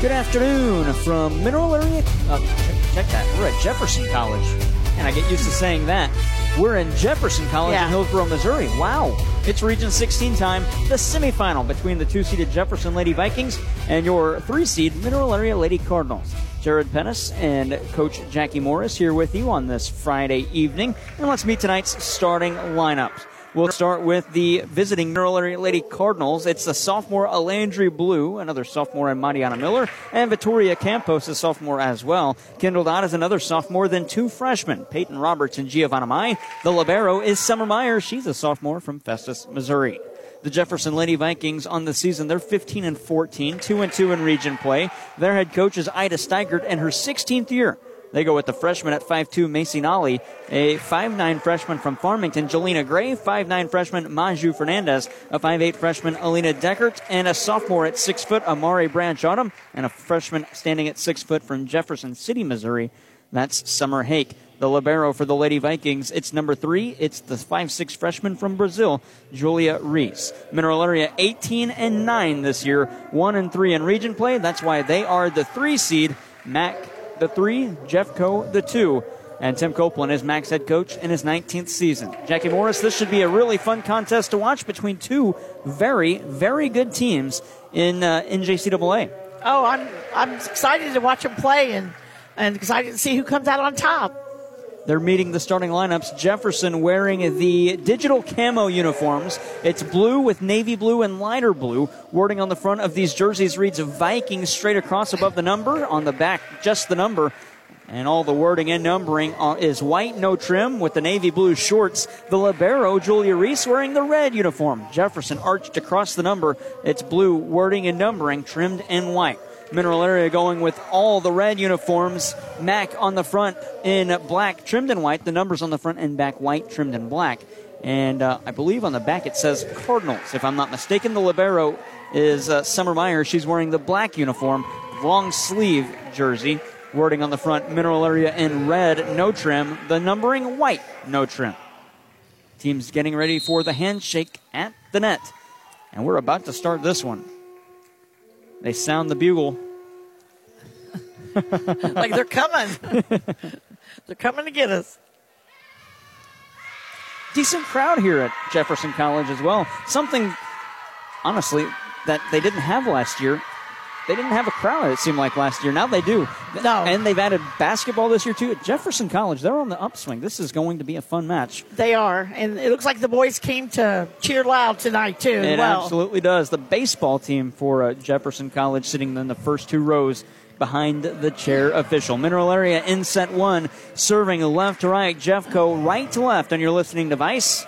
Good afternoon from Mineral Area. Uh, check that. We're at Jefferson College. And I get used to saying that. We're in Jefferson College Yeah. in Hillsboro, Missouri. Wow. It's Region 16 time, the semifinal between the two seeded Jefferson Lady Vikings and your three seed Mineral Area Lady Cardinals. Jared Pennis and Coach Jackie Morris here with you on this Friday evening. And let's meet tonight's starting lineups. We'll start with the visiting Mineral Lady Cardinals. It's the sophomore Alandry Blue, another sophomore and Mariana Miller, and Vittoria Campos, a sophomore as well. Kendall Dodd is another sophomore, then two freshmen, Peyton Roberts and Giovanna Mai. The libero is Summer Meyer. She's a sophomore from Festus, Missouri. The Jefferson Lady Vikings on the season, they're 15 and 14, 2 and 2 in region play. Their head coach is Ida Steigert in her 16th year. They go with the freshman at 5'2, Macy Nolly, a 5'9 freshman from Farmington, Jelena Gray, 5'9 freshman Maju Fernandez, a 5'8 freshman Alina Deckert, and a sophomore at 6 foot Amari Branch Autumn, and a freshman standing at 6 foot from Jefferson City, Missouri. That's Summer Hake. The libero for the Lady Vikings, it's number three. It's the five-six freshman from Brazil, Julia Reese. Mineral Area 18 and 9 this year, 1 and 3 in region play. That's why they are the three seed. Mac the three, Jeff Jeffco the two. And Tim Copeland is Mac's head coach in his 19th season. Jackie Morris, this should be a really fun contest to watch between two very, very good teams in uh, NJCAA. Oh, I'm I'm excited to watch them play and and excited to see who comes out on top. They're meeting the starting lineups. Jefferson wearing the digital camo uniforms. It's blue with navy blue and lighter blue. Wording on the front of these jerseys reads Vikings straight across above the number. On the back, just the number. And all the wording and numbering is white, no trim, with the navy blue shorts. The libero, Julia Reese, wearing the red uniform. Jefferson arched across the number. It's blue, wording and numbering, trimmed in white. Mineral Area going with all the red uniforms. Mac on the front in black, trimmed in white. The numbers on the front and back white, trimmed in black. And uh, I believe on the back it says Cardinals, if I'm not mistaken. The libero is uh, Summer Meyer. She's wearing the black uniform, long sleeve jersey. Wording on the front, Mineral Area in red, no trim. The numbering white, no trim. Team's getting ready for the handshake at the net. And we're about to start this one. They sound the bugle. Like they're coming. they're coming to get us. Decent crowd here at Jefferson College as well. Something, honestly, that they didn't have last year. They didn't have a crowd, it seemed like last year. Now they do. No. And they've added basketball this year, too. At Jefferson College, they're on the upswing. This is going to be a fun match. They are, and it looks like the boys came to cheer loud tonight too. It well, absolutely does. The baseball team for uh, Jefferson College sitting in the first two rows behind the chair official. Mineral Area in set one, serving left to right, Jeffco right to left on your listening device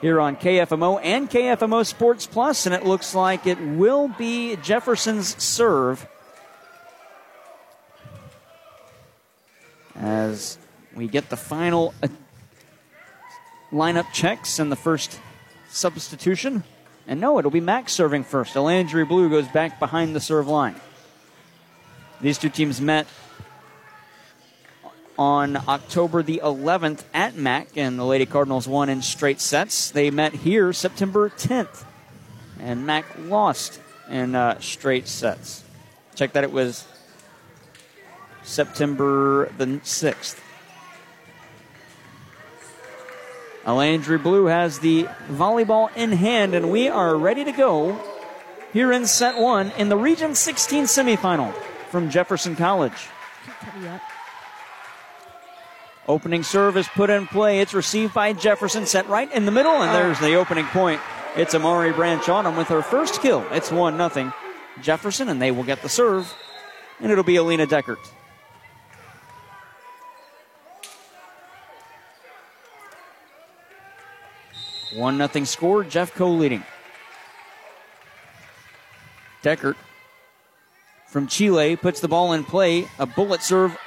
here on KFMO and KFMO Sports Plus, and it looks like it will be Jefferson's serve as we get the final uh, lineup checks and the first substitution. And no, it'll be Max serving first. Elandry Blue goes back behind the serve line. These two teams met on October the 11th at Mac, and the Lady Cardinals won in straight sets. They met here September 10th, and Mac lost in uh, straight sets. Check that it was September the 6th. Alandry Blue has the volleyball in hand, and we are ready to go here in set one in the Region 16 semifinal from Jefferson College. Opening serve is put in play. It's received by Jefferson, set right in the middle, and there's the opening point. It's Amari Branch Autumn with her first kill. It's 1 0. Jefferson, and they will get the serve, and it'll be Alina Deckert. One nothing score. Jeffco leading. Deckert from Chile puts the ball in play. A bullet serve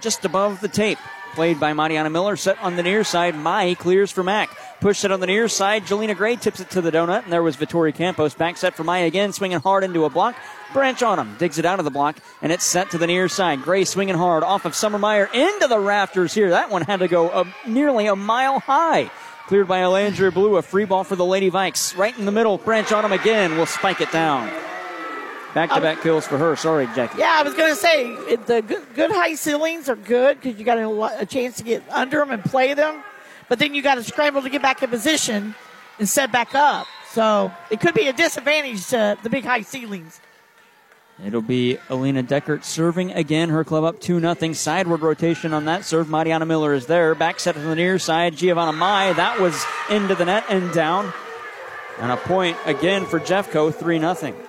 just above the tape. Played by Mariana Miller, set on the near side. Mai clears for Mac. Pushed it on the near side. Jelena Gray tips it to the donut, and there was Vittoria Campos. Back set for Mai again, swinging hard into a block. Branch Autumn, digs it out of the block, and it's set to the near side. Gray swinging hard off of Summer Meyer into the rafters here. That one had to go uh, nearly a mile high. Cleared by Elandria Blue, a free ball for the Lady Vikes. Right in the middle, Branch Autumn again, will spike it down. Back to back kills for her. Sorry, Jackie. Yeah, I was going to say the good, good high ceilings are good because you got a, a chance to get under them and play them, but then you got to scramble to get back in position and set back up. So it could be a disadvantage to the big high ceilings. It'll be Alina Deckert serving again. Her club up 2 0. Sideward rotation on that serve. Mariana Miller is there. Back set to the near side. Giovanna Mai. That was into the net and down. And a point again for Jeffco, 3 0.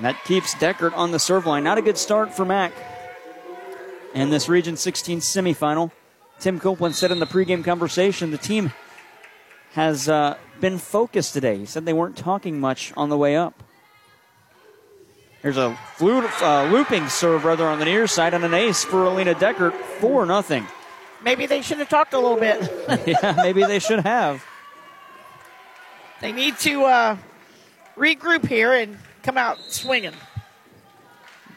And that keeps Deckert on the serve line. Not a good start for Mac in this Region 16 semifinal. Tim Copeland said in the pregame conversation the team has uh, been focused today. He said they weren't talking much on the way up. Here's a flute, uh, looping serve rather on the near side and an ace for Alina Deckert, 4 nothing. Maybe they should have talked a little bit. yeah, maybe they should have. They need to uh, regroup here and come out swinging.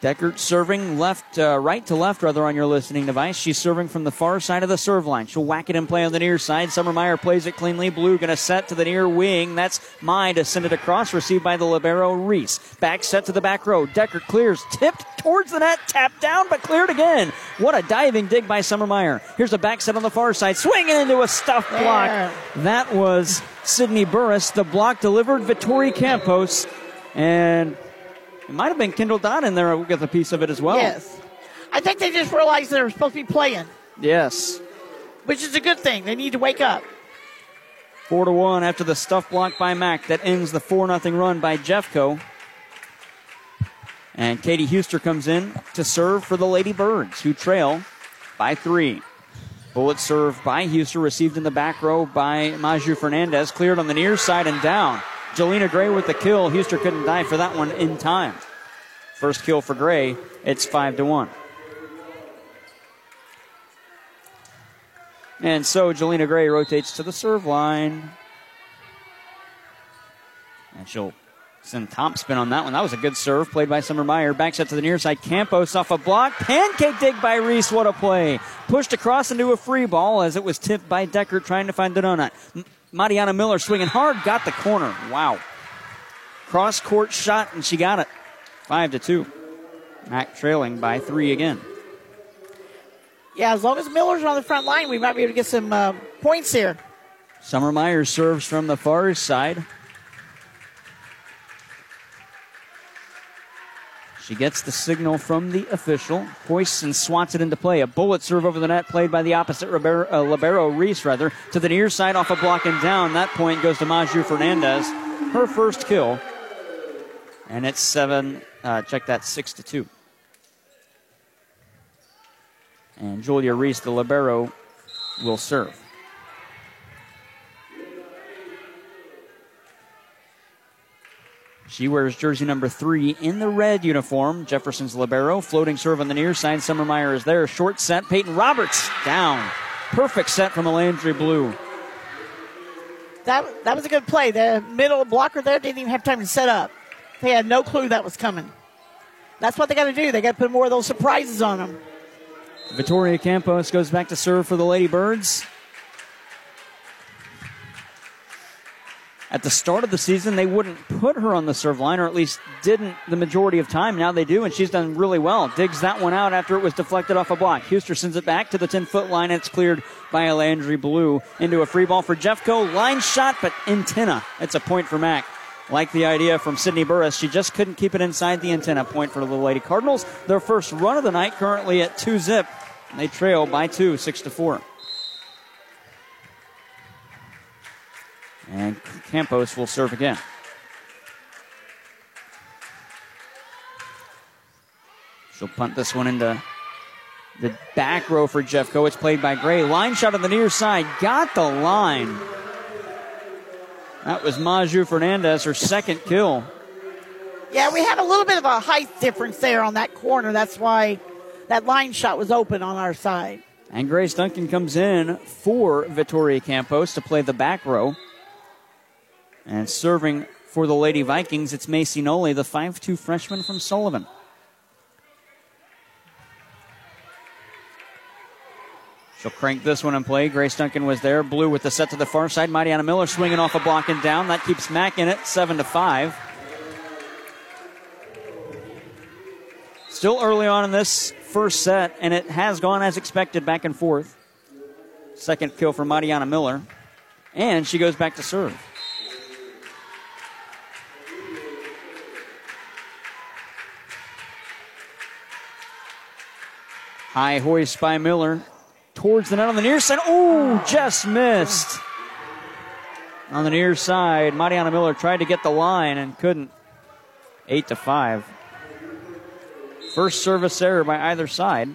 Deckert serving left, uh, right to left, rather, on your listening device. She's serving from the far side of the serve line. She'll whack it in play on the near side. Summer Meyer plays it cleanly. Blue going to set to the near wing. That's Mai to send it across, received by the Libero Reese. Back set to the back row. Deckert clears, tipped towards the net, tapped down, but cleared again. What a diving dig by Summer Meyer. Here's a back set on the far side, swinging into a stuff block. Yeah. That was Sydney Burris. The block delivered Vittori Campos. And it might have been Kendall Dodd in there with a piece of it as well. Yes. I think they just realized they were supposed to be playing, Yes. which is a good thing. They need to wake up. Four to one after the stuff block by Mac that ends the four nothing run by Jeffco. And Katie Huster comes in to serve for the Lady Birds, who trail by three. Bullet serve by Huster, received in the back row by Maju Fernandez, cleared on the near side and down. Jelena Gray with the kill. Huster couldn't die for that one in time. First kill for Gray. It's five to one. And so Jelena Gray rotates to the serve line. And she'll send top spin on that one. That was a good serve played by Summer Meyer. Back set to the near side. Campos off a block. Pancake dig by Reese. What a play. Pushed across into a free ball as it was tipped by Decker trying to find the donut. Mariana Miller swinging hard. Got the corner. Wow. Cross court shot and she got it. Five to two. Mac trailing by three again. Yeah, as long as Miller's on the front line, we might be able to get some uh, points here. Summer Meyer serves from the far side. She gets the signal from the official, hoists and swats it into play. A bullet serve over the net, played by the opposite Libero, uh, Libero Reese, rather, to the near side off a block and down. That point goes to Maju Fernandez, her first kill, and it's seven. Uh, check that, six to two. And Julia Reese, the libero, will serve. She wears jersey number three in the red uniform. Jefferson's libero. Floating serve on the near side. Summer Meyer is there. Short set. Peyton Roberts down. Perfect set from the Landry Blue. That that was a good play. The middle blocker there didn't even have time to set up. They had no clue that was coming. That's what they got to do. They got to put more of those surprises on them. Victoria Campos goes back to serve for the Lady Birds. At the start of the season, they wouldn't put her on the serve line, or at least didn't the majority of time. Now they do, and she's done really well. Digs that one out after it was deflected off a block. Huster sends it back to the 10 foot line, and it's cleared by Landry Blue into a free ball for Jeffco. Line shot, but antenna. It's a point for Mac. Like the idea from Sydney Burris, she just couldn't keep it inside the antenna. Point for the Lady Cardinals. Their first run of the night, currently at two zip. They trail by two, six to four. And Campos will serve again. She'll punt this one into the back row for Jeffco. It's played by Gray. Line shot on the near side. Got the line. That was Maju Fernandez, her second kill. Yeah, we had a little bit of a height difference there on that corner. That's why that line shot was open on our side. And Grace Duncan comes in for Vittoria Campos to play the back row. And serving for the Lady Vikings, it's Macy Noli, the 5'2 freshman from Sullivan. She'll crank this one in play. Grace Duncan was there. Blue with the set to the far side. Mariana Miller swinging off a block and down. That keeps Mac in it, seven to five. Still early on in this first set, and it has gone as expected, back and forth. Second kill for Mariana Miller, and she goes back to serve. High hoist by Miller towards the net on the near side. Oh, just missed. On the near side, Mariana Miller tried to get the line and couldn't. Eight to five. First service error by either side.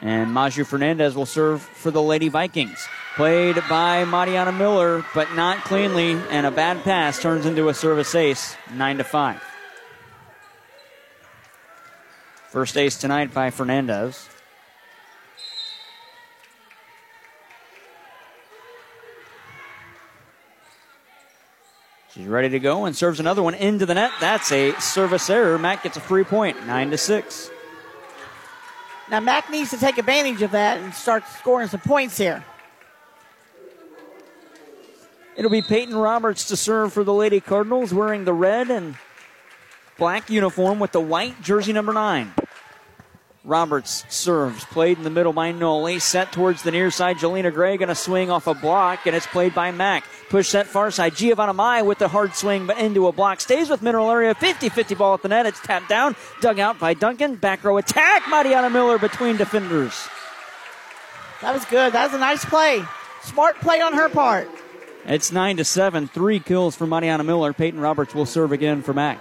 And Maju Fernandez will serve for the Lady Vikings. Played by Mariana Miller, but not cleanly, and a bad pass turns into a service ace, nine to five. First ace tonight by Fernandez. She's ready to go and serves another one into the net. That's a service error. Mac gets a free point, nine to six. Now Mac needs to take advantage of that and start scoring some points here. It'll be Peyton Roberts to serve for the Lady Cardinals, wearing the red and black uniform with the white jersey number nine. Roberts serves, played in the middle by Noli, set towards the near side. Jelena Gray going to swing off a block, and it's played by Mac. Push set far side. Giovanna Mai with the hard swing, but into a block. Stays with Mineral Area. 50 50 ball at the net. It's tapped down. Dug out by Duncan. Back row attack. Mariana Miller between defenders. That was good. That was a nice play. Smart play on her part. It's 9 to 7. Three kills for Mariana Miller. Peyton Roberts will serve again for Mac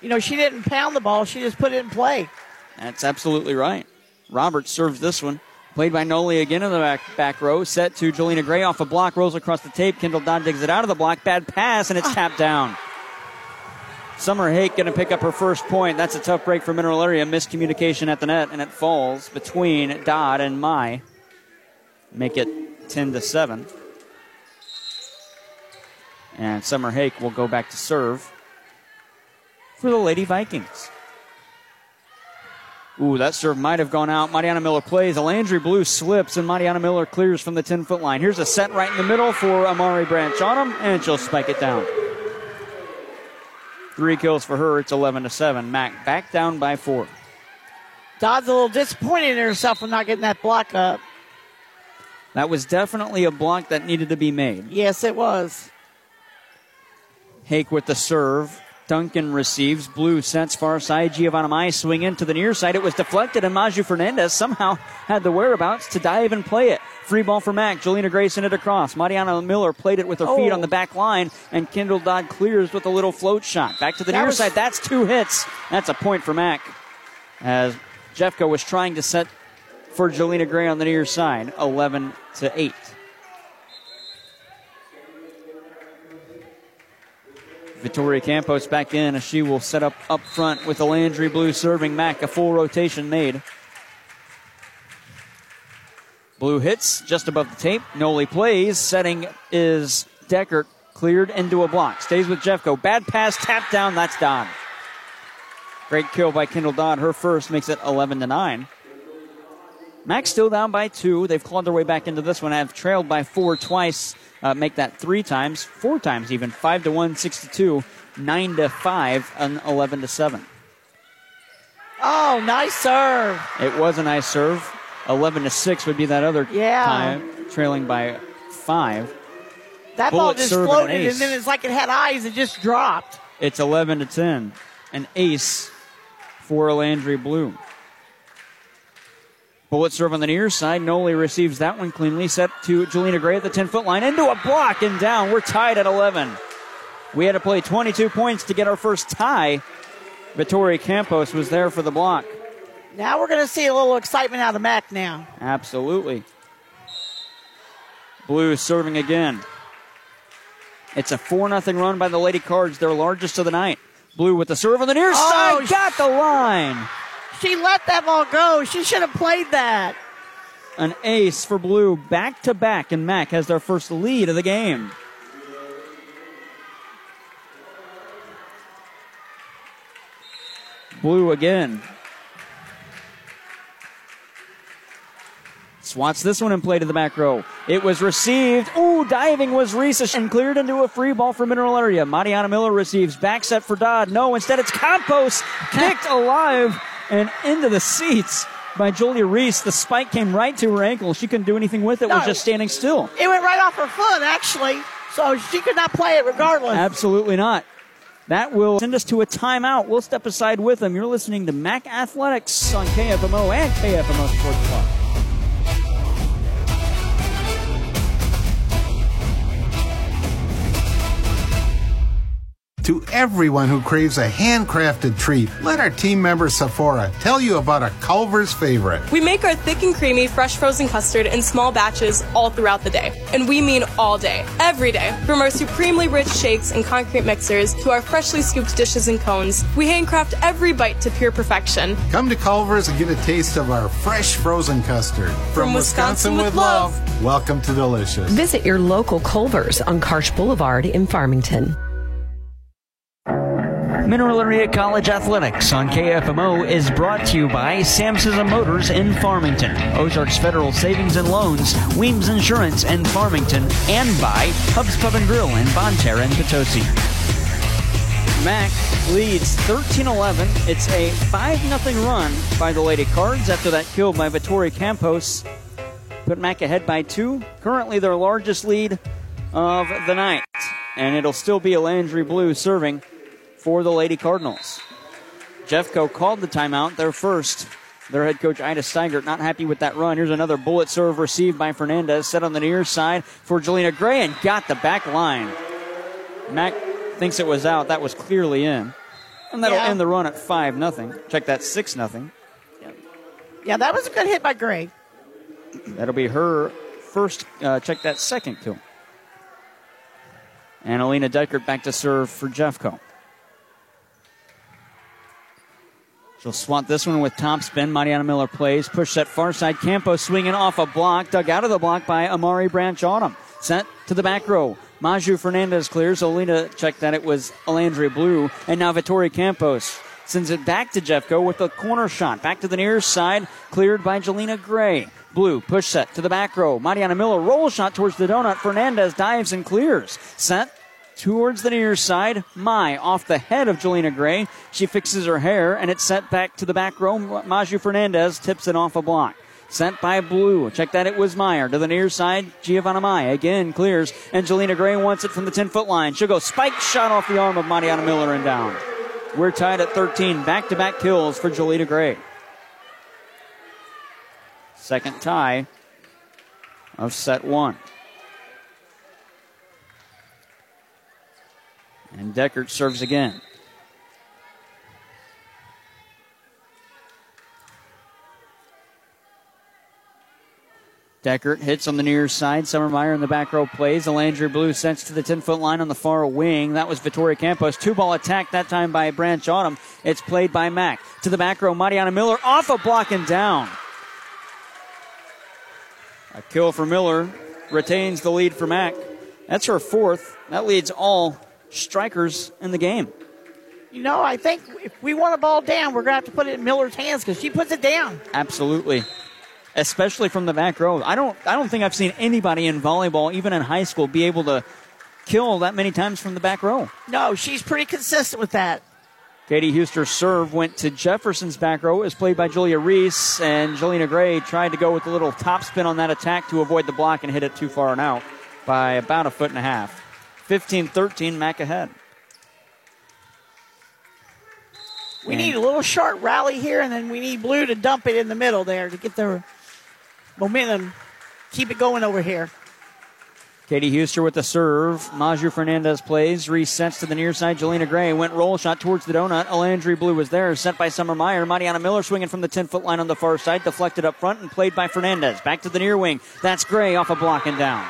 you know, she didn't pound the ball, she just put it in play. That's absolutely right. Roberts serves this one. Played by Noli again in the back, back row. Set to Jelena Gray off a block. Rolls across the tape. Kendall Dodd digs it out of the block. Bad pass, and it's ah. tapped down. Summer Hake going to pick up her first point. That's a tough break for Mineral Area. Miscommunication at the net, and it falls between Dodd and Mai. Make it 10 to 7. And Summer Hake will go back to serve for the Lady Vikings. Ooh, that serve might have gone out. Mariana Miller plays. A Landry Blue slips, and Mariana Miller clears from the 10 foot line. Here's a set right in the middle for Amari Branch Autumn, and she'll spike it down. Three kills for her. It's 11 to 7. Mac back down by four. Dodd's a little disappointed in herself for not getting that block up. That was definitely a block that needed to be made. Yes, it was. Hake with the serve. Duncan receives. Blue sets far side. Giovanna Mai swing into the near side. It was deflected, and Maju Fernandez somehow had the whereabouts to dive and play it. Free ball for Mac. Jelena Grayson it across. Mariana Miller played it with her oh. feet on the back line, and Kendall Dodd clears with a little float shot. Back to the that near was... side. That's two hits. That's a point for Mac. As Jeffco was trying to set for Jelena Gray on the near side. 11 to 8. Vittoria Campos back in as she will set up up front with the Landry Blue serving Mac. A full rotation made. Blue hits just above the tape. Noli plays. Setting is Deckert. Cleared into a block. Stays with Jeffco. Bad pass, Tap down. That's Don. Great kill by Kendall Dodd. Her first makes it 11 to 9. Mac still down by two. They've clawed their way back into this one. Have trailed by four twice uh, make that three times, four times even. Five to one, six to two, nine to five, and eleven to seven. Oh, nice serve! It was a nice serve. Eleven to six would be that other yeah. time, trailing by five. That Bullet ball just floated, and, and then it's like it had eyes. It just dropped. It's eleven to ten. An ace for Landry Bloom. Bullet serve on the near side. Noli receives that one cleanly. Set to Jelena Gray at the 10 foot line. Into a block and down. We're tied at 11. We had to play 22 points to get our first tie. Vittoria Campos was there for the block. Now we're going to see a little excitement out of Mac now. Absolutely. Blue serving again. It's a 4 0 run by the Lady Cards, their largest of the night. Blue with the serve on the near oh, side. Got the line. She let that ball go. She should have played that. An ace for Blue back to back, and Mac has their first lead of the game. Blue again. Swats this one and play to the back row. It was received. Ooh, diving was Reese and cleared into a free ball for Mineral Area. Mariana Miller receives. Back set for Dodd. No, instead it's Campos kicked alive and into the seats by Julia Reese. The spike came right to her ankle. She couldn't do anything with it. No. Was just standing still. It went right off her foot, actually. So she could not play it regardless. Absolutely not. That will send us to a timeout. We'll step aside with them. You're listening to Mac Athletics on KFMO and KFMO Sports Club. To everyone who craves a handcrafted treat, let our team member Sephora tell you about a Culver's favorite. We make our thick and creamy fresh frozen custard in small batches all throughout the day. And we mean all day, every day. From our supremely rich shakes and concrete mixers to our freshly scooped dishes and cones, we handcraft every bite to pure perfection. Come to Culver's and get a taste of our fresh frozen custard. From Wisconsin with love. Welcome to Delicious. Visit your local Culver's on Karsch Boulevard in Farmington. Mineral Area College Athletics on KFMO is brought to you by Samson Motors in Farmington, Ozarks Federal Savings and Loans, Weems Insurance in Farmington, and by Hubs Pub and Grill in Bonne Terre and Potosi. Mac leads 13-11. It's a 5-0 run by the Lady Cards after that kill by Vittori Campos. Put Mac ahead by two. Currently their largest lead of the night. And it'll still be a Landry Blue serving for the Lady Cardinals. Jeffco called the timeout, their first. Their head coach Ida Steigert not happy with that run. Here's another bullet serve received by Fernandez, set on the near side for Jelena Gray and got the back line. Mac thinks it was out. That was clearly in. And that'll Yeah. end the run at 5 nothing. Check that 6 nothing. Yeah, that was a good hit by Gray. That'll be her first, uh, check that second kill. And Alina Deckert back to serve for Jeffco. She'll swap this one with top spin. Mariana Miller plays. Push set far side. Campos swinging off a block. Dug out of the block by Amari Branch Autumn. Sent to the back row. Maju Fernandez clears. Olina checked that it was Alandria Blue. And now Vittori Campos sends it back to Jeffco with a corner shot. Back to the near side. Cleared by Jelena Gray. Blue push set to the back row. Mariana Miller roll shot towards the donut. Fernandez dives and clears. Set towards the near side. Mai off the head of Jelena Gray. She fixes her hair and it's sent back to the back row. Maju Fernandez tips it off a block. Sent by Blue. Check that it was Meyer. To the near side, Giovanna Mai again clears. And Jelena Gray wants it from the 10 foot line. She'll go spike shot off the arm of Mariana Miller and down. We're tied at 13. Back to back kills for Jelena Gray. Second tie of set one. And Deckert serves again. Deckert hits on the near side. Summer Meyer in the back row plays. Alandria Blue sends to the 10 foot line on the far wing. That was Vittoria Campos. Two ball attack that time by Branch Autumn. It's played by Mac. To the back row, Mariana Miller off a block and down. A kill for Miller. Retains the lead for Mac. That's her fourth. That leads all strikers in the game. You know, I think if we want a ball down, we're going to have to put it in Miller's hands because she puts it down. Absolutely. Especially from the back row. I don't I don't think I've seen anybody in volleyball, even in high school, be able to kill that many times from the back row. No, she's pretty consistent with that. Katie Huster's serve went to Jefferson's back row. It was played by Julia Reese, and Jelena Gray tried to go with a little top spin on that attack to avoid the block and hit it too far and out by about a foot and a half. 15 13, Mac ahead. We And- need a little short rally here, and then we need Blue to dump it in the middle there to get the momentum, keep it going over here. Katie Huster with the serve. Maju Fernandez plays. Resets to the near side. Jelena Gray went roll shot towards the donut. Alandry Blue was there. Sent by Summer Meyer. Mariana Miller swinging from the 10 foot line on the far side. Deflected up front and played by Fernandez. Back to the near wing. That's Gray off a block and down.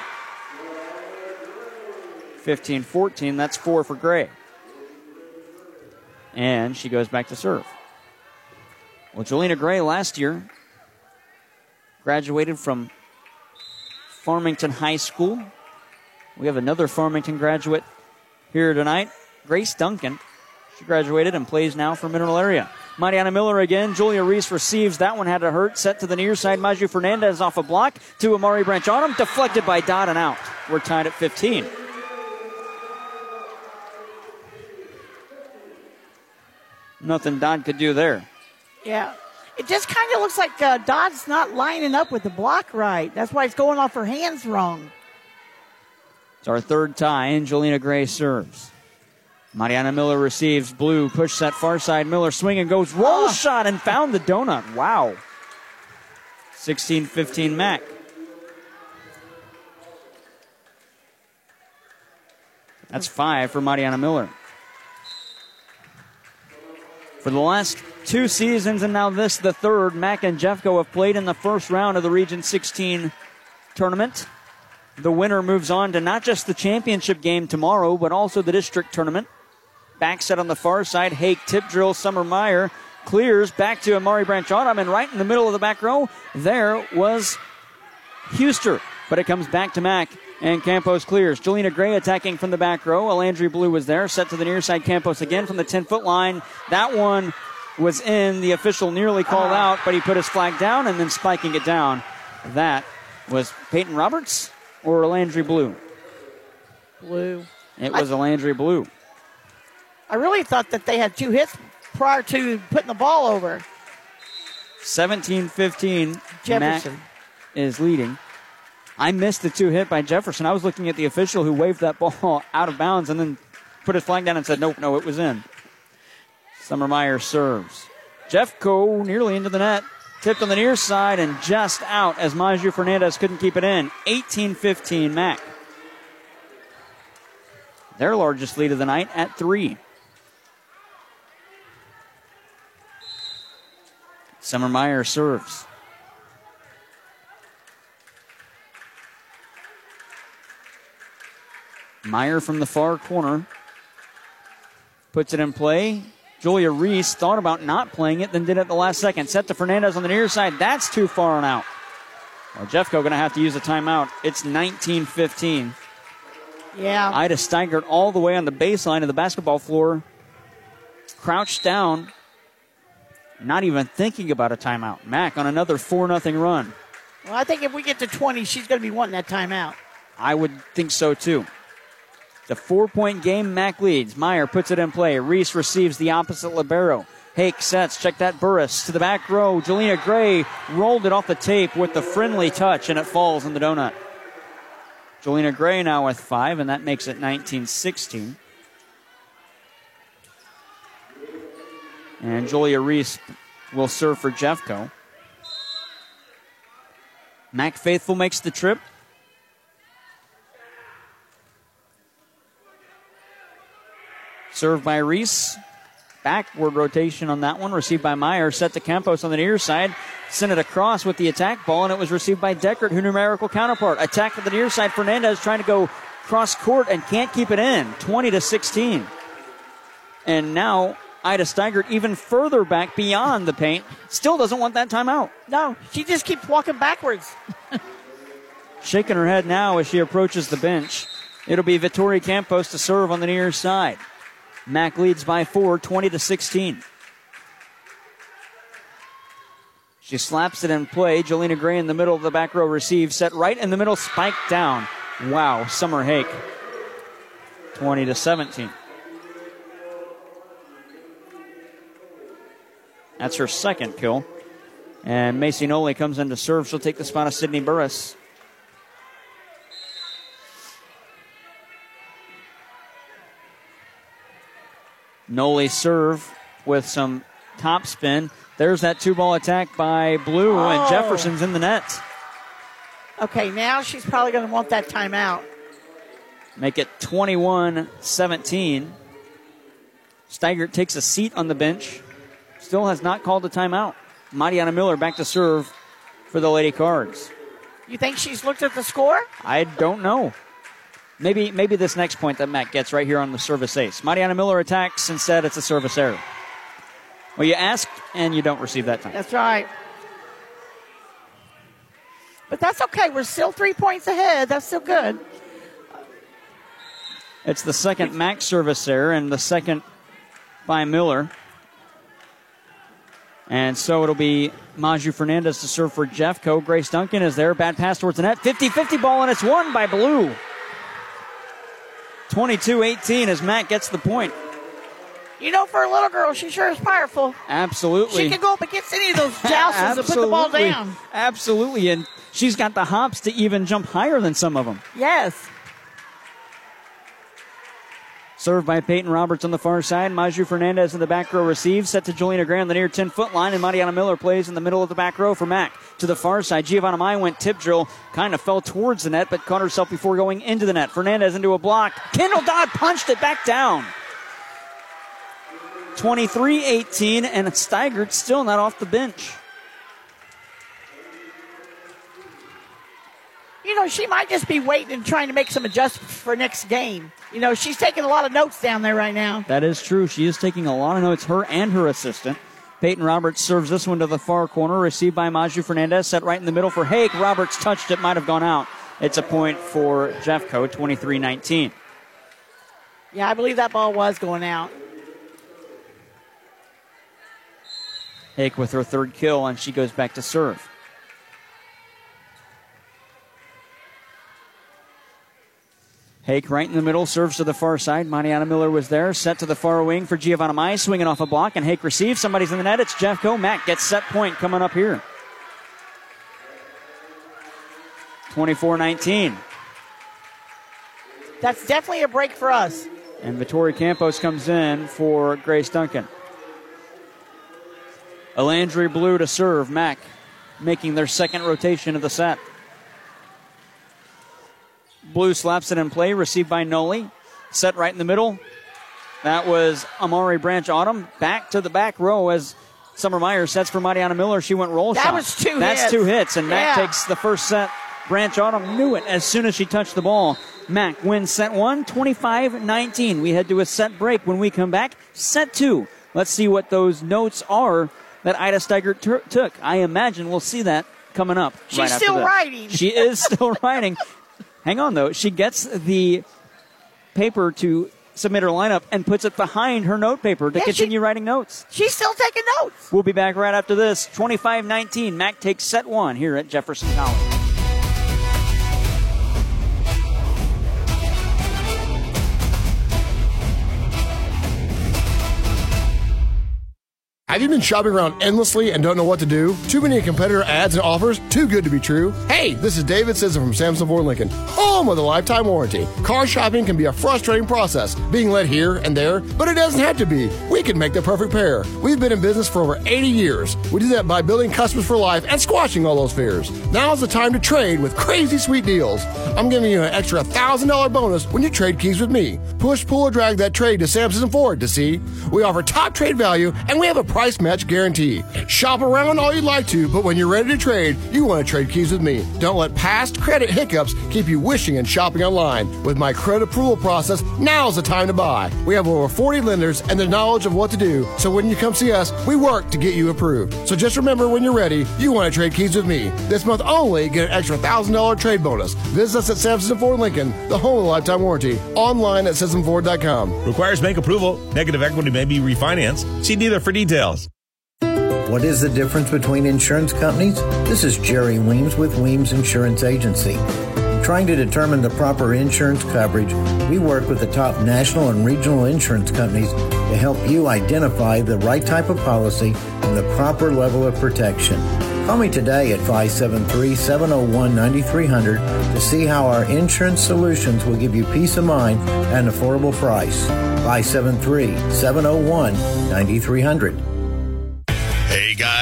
15 14. That's four for Gray. And she goes back to serve. Well, Jelena Gray last year graduated from Farmington High School. We have another Farmington graduate here tonight, Grace Duncan. She graduated and plays now for Mineral Area. Mariana Miller again. Julia Reese receives. That one had to hurt. Set to the near side. Maju Fernandez off a block to Amari Branch Autumn. Deflected by Dodd and out. We're tied at 15. Nothing Dodd could do there. Yeah. It just kind of looks like uh, Dodd's not lining up with the block right. That's why it's going off her hands wrong. It's our third tie. Angelina Gray serves. Mariana Miller receives. Blue push set far side. Miller swing and goes roll Oh. shot and found the donut. Wow. 16 15 Mac. That's five for Mariana Miller. For the last two seasons and now this, the third, Mac and Jeffco have played in the first round of the Region 16 tournament. The winner moves on to not just the championship game tomorrow, but also the district tournament. Back set on the far side, Hake tip drill, Summer Meyer clears back to Amari Branch Autumn, and right in the middle of the back row, there was Huster. But it comes back to Mac, and Campos clears. Jelena Gray attacking from the back row. Alandry Blue was there, set to the near side. Campos again from the 10 foot line. That one was in. The official nearly called uh-huh. out, but he put his flag down and then spiking it down. That was Peyton Roberts or Alandry Blue? Blue. It was Alandry Blue. I really thought that they had two hits prior to putting the ball over. 17 15. Jefferson. is leading. I missed the two hit by Jefferson. I was looking at the official who waved that ball out of bounds and then put his flag down and said, nope, no, it was in. Summer Meyer serves. Jeffco nearly into the net. Tipped on the near side and just out as Maju Fernandez couldn't keep it in. 18 15 Mac. Their largest lead of the night at three. Summer Meyer serves. Meyer from the far corner puts it in play. Julia Reese thought about not playing it, then did it at the last second. Set to Fernandez on the near side. That's too far and out. Well, Jeffco going to have to use a timeout. It's 19 15. Yeah. Ida Steigert all the way on the baseline of the basketball floor, crouched down, not even thinking about a timeout. Mac on another 4 0 run. well, I think if we get to 20, she's going to be wanting that timeout. I would think so too. The four point game, Mac leads. Meyer puts it in play. Reese receives the opposite Libero. Hake sets. Check that Burris to the back row. Jelena Gray rolled it off the tape with the friendly touch, and it falls in the donut. Jelena Gray now with five, and that makes it 19 16. And Julia Reese will serve for Jeffco. Mac Faithful makes the trip. Served by Reese. Backward rotation on that one. Received by Meyer. Set to Campos on the near side. Sent it across with the attack ball, and it was received by Deckert, who numerical counterpart. Attack at the near side. Fernandez trying to go cross court and can't keep it in. 20 to 16. And now Ida Steigert even further back beyond the paint. Still doesn't want that timeout. No, she just keeps walking backwards. Shaking her head now as she approaches the bench. It'll be Vittori Campos to serve on the near side. Mac leads by four, 20 to 16. She slaps it in play. Jelena Gray in the middle of the back row receives. Set right in the middle, spiked down. Wow, Summer Hake. 20 to 17. That's her second kill. And Macy Noli comes in to serve. She'll take the spot of Sydney Burris. Noli serve with some top spin. There's that two ball attack by Blue, Oh. and Jefferson's in the net. Okay, now she's probably going to want that timeout. Make it 21 17. Steigert takes a seat on the bench. Still has not called a timeout. Mariana Miller back to serve for the Lady Cards. You think she's looked at the score? I don't know. Maybe maybe this next point that Mac gets right here on the service ace. Mariana Miller attacks and said it's a service error. Well, you ask and you don't receive that time. That's right. But that's okay. We're still three points ahead. That's still good. It's the second Mac service error and the second by Miller. And so it'll be Maju Fernandez to serve for Jeffco. Grace Duncan is there. Bad pass towards the net. 50 50 ball, and it's won by Blue. 22 18 as Mac gets the point. You know, for a little girl, she sure is powerful. Absolutely. She can go up against any of those jousts and put the ball down. Absolutely. And she's got the hops to even jump higher than some of them. Yes. Served by Peyton Roberts on the far side. Maju Fernandez in the back row receives. Set to Jelena Graham, the near 10 foot line. And Mariana Miller plays in the middle of the back row for Mac. To the far side, Giovanna Mai went tip drill. Kind of fell towards the net, but caught herself before going into the net. Fernandez into a block. Kendall Dodd punched it back down. 23 18, and Steigert still not off the bench. You know, she might just be waiting and trying to make some adjustments for next game. You know, she's taking a lot of notes down there right now. That is true. She is taking a lot of notes, her and her assistant. Peyton Roberts serves this one to the far corner, received by Maju Fernandez, set right in the middle for Hake. Roberts touched it, might have gone out. It's a point for Jeffco, 23 19. Yeah, I believe that ball was going out. Hake with her third kill, and she goes back to serve. Hake right in the middle, serves to the far side. Mariana Miller was there, set to the far wing for Giovanna Mai, swinging off a block, and Hake receives. Somebody's in the net. It's Jeffco. Mac gets set point coming up here. 24 19. That's definitely a break for us. And Vittori Campos comes in for Grace Duncan. Alandry Blue to serve. Mac making their second rotation of the set. Blue slaps it in play, received by Noli. Set right in the middle. That was Amari Branch Autumn. Back to the back row as Summer Meyer sets for Mariana Miller. She went roll that shot. That was two That's hits. two hits, and Mac Yeah. takes the first set. Branch Autumn knew it as soon as she touched the ball. Mac wins set one, 25 19. We head to a set break. When we come back, set two. Let's see what those notes are that Ida Steiger t- took. I imagine we'll see that coming up. She's right still writing. She is still writing. Hang on, though. She gets the paper to submit her lineup and puts it behind her note paper to Yeah, she- continue writing notes. She's still taking notes. We'll be back right after this. 25 19. Mac takes set one here at Jefferson College. Have you been shopping around endlessly and don't know what to do? Too many competitor ads and offers? Too good to be true? Hey, this is David Sisson from Samson Ford Lincoln, home of the lifetime warranty. Car shopping can be a frustrating process, being led here and there, but it doesn't have to be. We can make the perfect pair. We've been in business for over 80 years. We do that by building customers for life and squashing all those fears. Now is the time to trade with crazy sweet deals. I'm giving you an extra $1,000 bonus when you trade keys with me. Push, pull, or drag that trade to Samson Ford to see. We offer top trade value and we have a price match guarantee. Shop around all you'd like to, but when you're ready to trade, you want to trade keys with me. Don't let past credit hiccups keep you wishing and shopping online. With my credit approval process, now's the time to buy. We have over 40 lenders and the knowledge of what to do, so when you come see us, we work to get you approved. So just remember when you're ready, you want to trade keys with me. This month only, get an extra $1,000 trade bonus. Visit us at Samson Ford Lincoln, the home of the lifetime warranty, online at SamsonFord.com. Requires bank approval. Negative equity may be refinanced. See dealer for details. What is the difference between insurance companies? This is Jerry Weems with Weems Insurance Agency. In trying to determine the proper insurance coverage, we work with the top national and regional insurance companies to help you identify the right type of policy and the proper level of protection. Call me today at 573 701 9300 to see how our insurance solutions will give you peace of mind at an affordable price. 573 701 9300.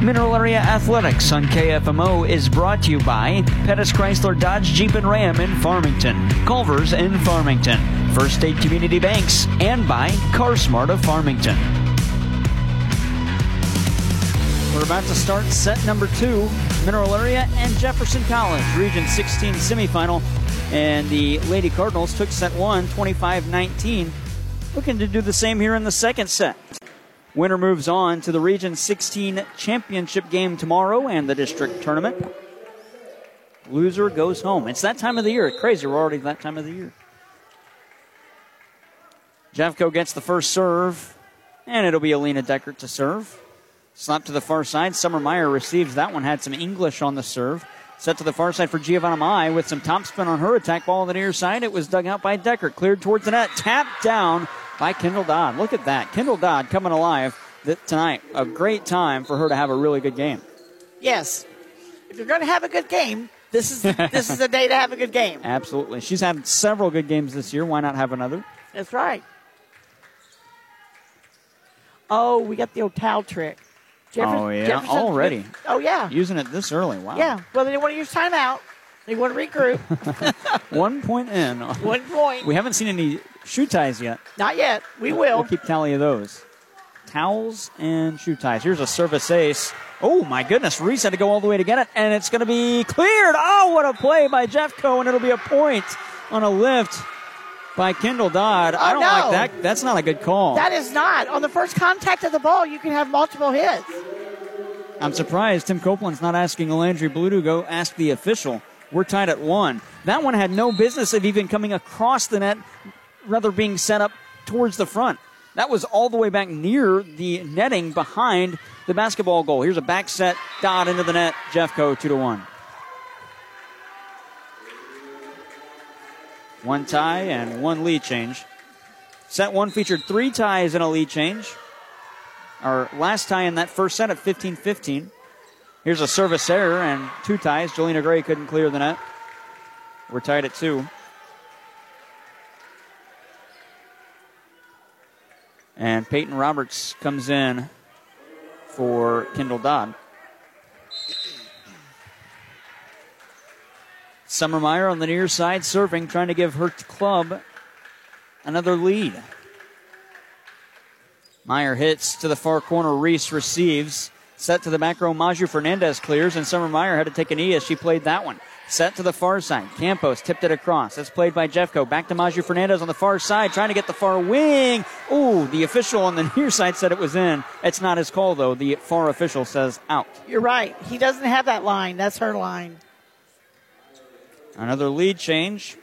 Mineral Area Athletics on KFMO is brought to you by Pettis Chrysler Dodge Jeep and Ram in Farmington, Culver's in Farmington, First State Community Banks, and by CarSmart of Farmington. We're about to start set number two. Mineral Area and Jefferson College, Region 16 semifinal. And the Lady Cardinals took set one, 25 19. Looking to do the same here in the second set. Winner moves on to the Region 16 championship game tomorrow and the district tournament. Loser goes home. It's that time of the year. Crazy. We're already that time of the year. Jeffco gets the first serve, and it'll be Alina Deckert to serve. Slap to the far side. Summer Meyer receives that one. Had some English on the serve. Set to the far side for Giovanna Mai with some topspin on her attack ball on the near side. It was dug out by Deckert. Cleared towards the net. Tapped down by Kendall Dodd. Look at that. Kendall Dodd coming alive tonight. A great time for her to have a really good game. Yes. If you're going to have a good game, this is this is the day to have a good game. Absolutely. She's had several good games this year. Why not have another? That's right. Oh, we got the old towel trick. Jefferson, oh, yeah. Jefferson, Already. Oh, yeah. Using it this early. Wow. Yeah. Well, they didn't want to use timeout. They want to regroup. One point in. One point. We haven't seen any shoe ties yet. Not yet. We will. We'll keep tally of those. Towels and shoe ties. Here's a service ace. Oh, my goodness. Reese had to go all the way to get it, and it's going to be cleared. Oh, what a play by Jeffco, and it'll be a point on a lift by Kendall Dodd. Oh, I don't no. like that. That's not a good call. That is not. On the first contact of the ball, you can have multiple hits. I'm surprised Tim Copeland's not asking Landry Blue to go ask the official. We're tied at one. That one had no business of even coming across the net, rather being set up towards the front. That was all the way back near the netting behind the basketball goal. Here's a back set dot into the net. Jeffco two to one. One tie and one lead change. Set one featured three ties and a lead change. Our last tie in that first set at 15 15. Here's a service error and two ties. Jelena Gray couldn't clear the net. We're tied at two. And Peyton Roberts comes in for Kendall Dodd. Summer Meyer on the near side serving, trying to give her club another lead. Meyer hits to the far corner. Reese receives. Set to the back row. Maju Fernandez clears, and Summer Meyer had to take an knee as she played that one. Set to the far side. Campos tipped it across. That's played by Jeffco. Back to Maju Fernandez on the far side, trying to get the far wing. Ooh, the official on the near side said it was in. It's not his call, though. The far official says out. You're right. He doesn't have that line. That's her line. Another lead change.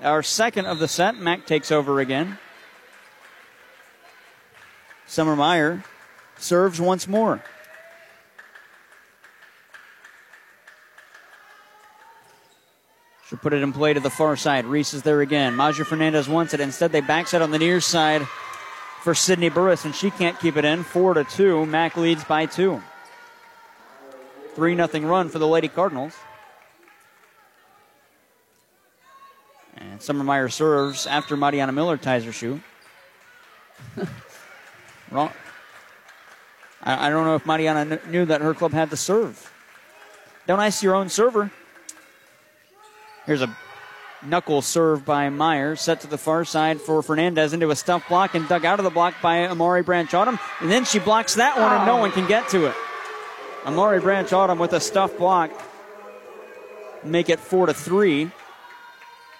Our second of the set. Mac takes over again. Summer Meyer serves once more. Put it in play to the far side. Reese is there again. Maju Fernandez wants it. Instead, they backside on the near side for Sydney Burris, and she can't keep it in. Four to two. Mac leads by two. Three nothing run for the Lady Cardinals. And Summer Meyer serves after Mariana Miller ties her shoe. Wrong. I, I, don't know if Mariana kn- knew that her club had the serve. Don't ice your own server. Here's a knuckle serve by Meyer, set to the far side for Fernandez into a stuff block and dug out of the block by Amari Branch Autumn. And then she blocks that one, and no one can get to it. Amari Branch Autumn with a stuff block. Make it four to three.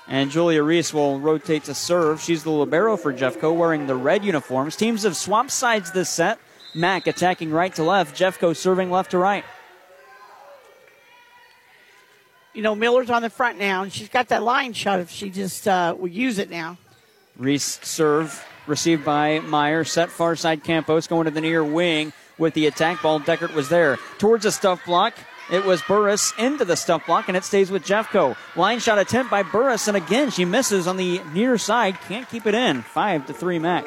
And Julia Reese will rotate to serve. She's the libero for Jeffco, wearing the red uniforms. Teams have swapped sides this set. Mac attacking right to left. Jeffco serving left to right. You know, Miller's on the front now, and she's got that line shot if she just uh, use it now. Reese serve received by Meyer. Set far side Campos going to the near wing with the attack ball. Deckert was there. Towards a stuff block. It was Burris into the stuff block, and it stays with Jeffco. Line shot attempt by Burris, and again she misses on the near side. Can't keep it in. Five to three, Mac.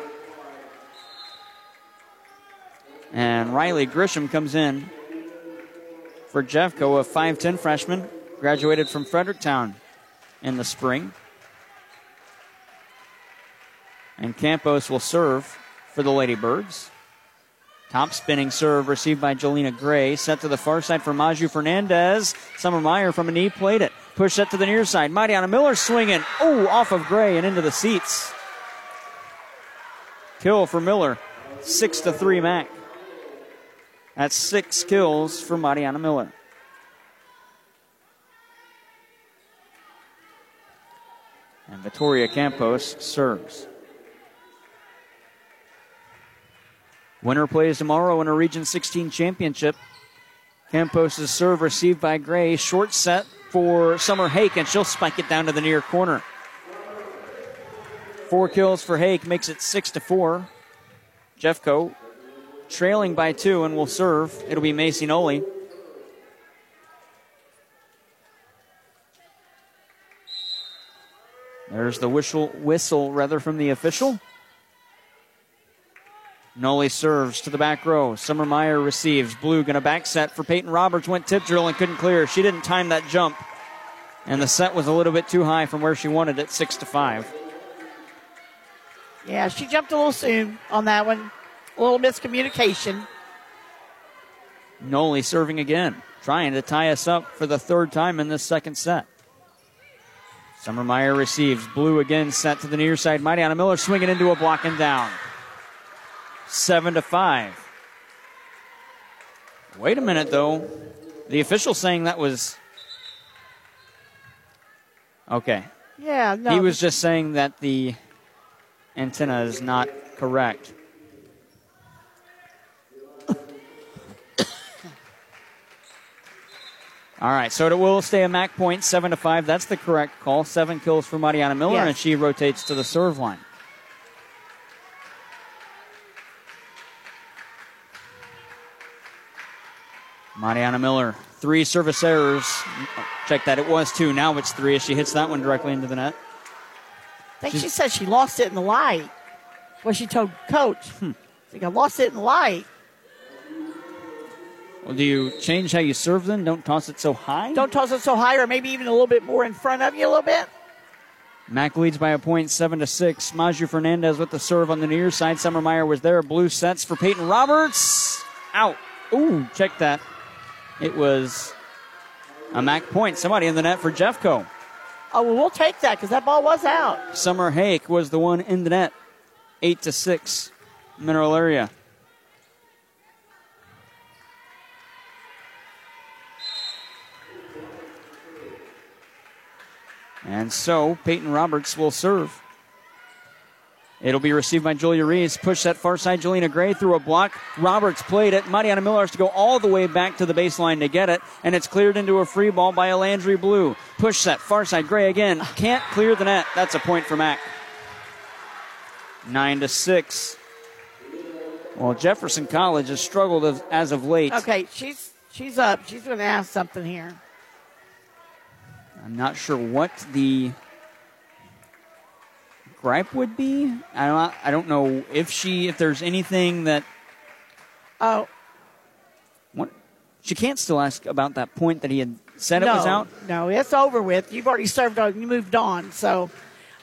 And Riley Grisham comes in for Jeffco, a 5'10 freshman, graduated from Fredericktown in the spring. And Campos will serve for the Ladybirds. Top spinning serve received by Jelena Gray. Set to the far side for Maju Fernandez. Summer Meyer from a knee played it. Push set to the near side. Mariana Miller swinging. Oh, off of Gray and into the seats. Kill for Miller. Six to three Mac. That's six kills for Mariana Miller. And Vittoria Campos serves. Winner plays tomorrow in a Region 16 championship. Campos' serve received by Gray. Short set for Summer Hake, and she'll spike it down to the near corner. Four kills for Hake makes it six to four. Jeffco trailing by two and will serve. It'll be Macy Noli. There's the whistle, whistle rather from the official. Noli serves to the back row. Summer Meyer receives. Blue going to back set for Peyton Roberts. Went tip drill and couldn't clear. She didn't time that jump. And the set was a little bit too high from where she wanted it, six to five. Yeah, she jumped a little soon on that one. A little miscommunication. Noli serving again, trying to tie us up for the third time in this second set. Summer Meyer receives. Blue again set to the near side. Mariana Miller swinging into a block and down. Seven to five. Wait a minute, though. The official saying that was. Okay. Yeah, no. He was just saying that the antenna is not correct. All right, so it will stay a MAC point, seven to five. That's the correct call. Seven kills for Mariana Miller, Yes. and she rotates to the serve line. Mariana Miller, three service errors. Check that. It was two. Now it's three as she hits that one directly into the net. I think she said she lost it in the light. What she told coach. Hmm. I think I lost it in the light. Well, do you change how you serve them? Don't toss it so high? Don't toss it so high, or maybe even a little bit more in front of you a little bit. Mac leads by a point, seven to six. Maju Fernandez with the serve on the near side. Summer Summermeyer was there. Blue sets for Peyton Roberts. Out. Ooh, check that. It was a Mac point. Somebody in the net for Jeffco. Oh, well, we'll take that because that ball was out. Summer Hake was the one in the net. Eight to six, Mineral Area. And so Peyton Roberts will serve. It'll be received by Julia Reese. Push that far side. Jelena Gray through a block. Roberts played it. Mariana Miller has to go all the way back to the baseline to get it. And it's cleared into a free ball by Landry Blue. Push set. Far side. Gray again. Can't clear the net. That's a point for Mac. Nine to six. Well, Jefferson College has struggled as, as of late. Okay, she's she's up. She's going to ask something here. I'm not sure what the gripe would be. I don't. I don't know if she, if there's anything that. Oh, What? She can't still ask about that point that he had said no, it was out. No, it's over with. You've already served on. You moved on. So,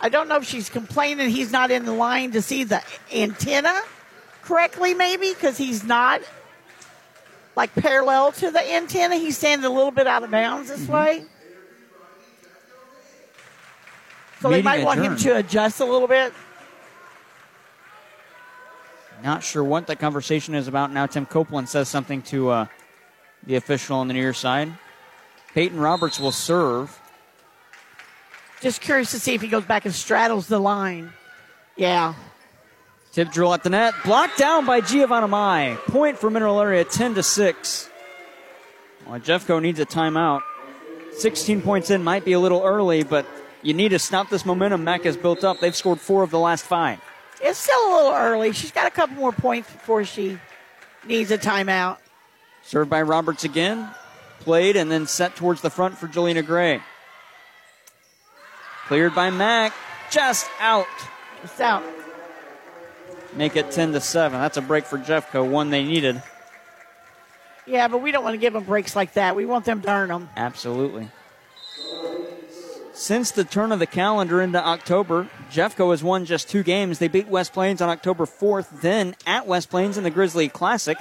I don't know if she's complaining he's not in the line to see the antenna correctly, maybe because he's not like parallel to the antenna. He's standing a little bit out of bounds Mm-hmm. this way. So they might want him to adjust a little bit. Not sure what that conversation is about. Now Tim Copeland says something to uh, the official on the near side. Peyton Roberts will serve. Just curious to see if he goes back and straddles the line. Yeah. Tip drill at the net. Blocked down by Giovanna Mai. Point for Mineral Area, 10 to 6. Well, Jeffco needs a timeout. 16 points in might be a little early, but you need to stop this momentum Mac has built up. They've scored four of the last five. It's still a little early. She's got a couple more points before she needs a timeout. Served by Roberts again. Played and then set towards the front for Jelena Gray. Cleared by Mac. Just out. Just out. Make it 10 to 7. That's a break for Jeffco, one they needed. Yeah, but we don't want to give them breaks like that. We want them to earn them. Absolutely. Since the turn of the calendar into October, Jeffco has won just two games. They beat West Plains on October 4th, then at West Plains in the Grizzly Classic.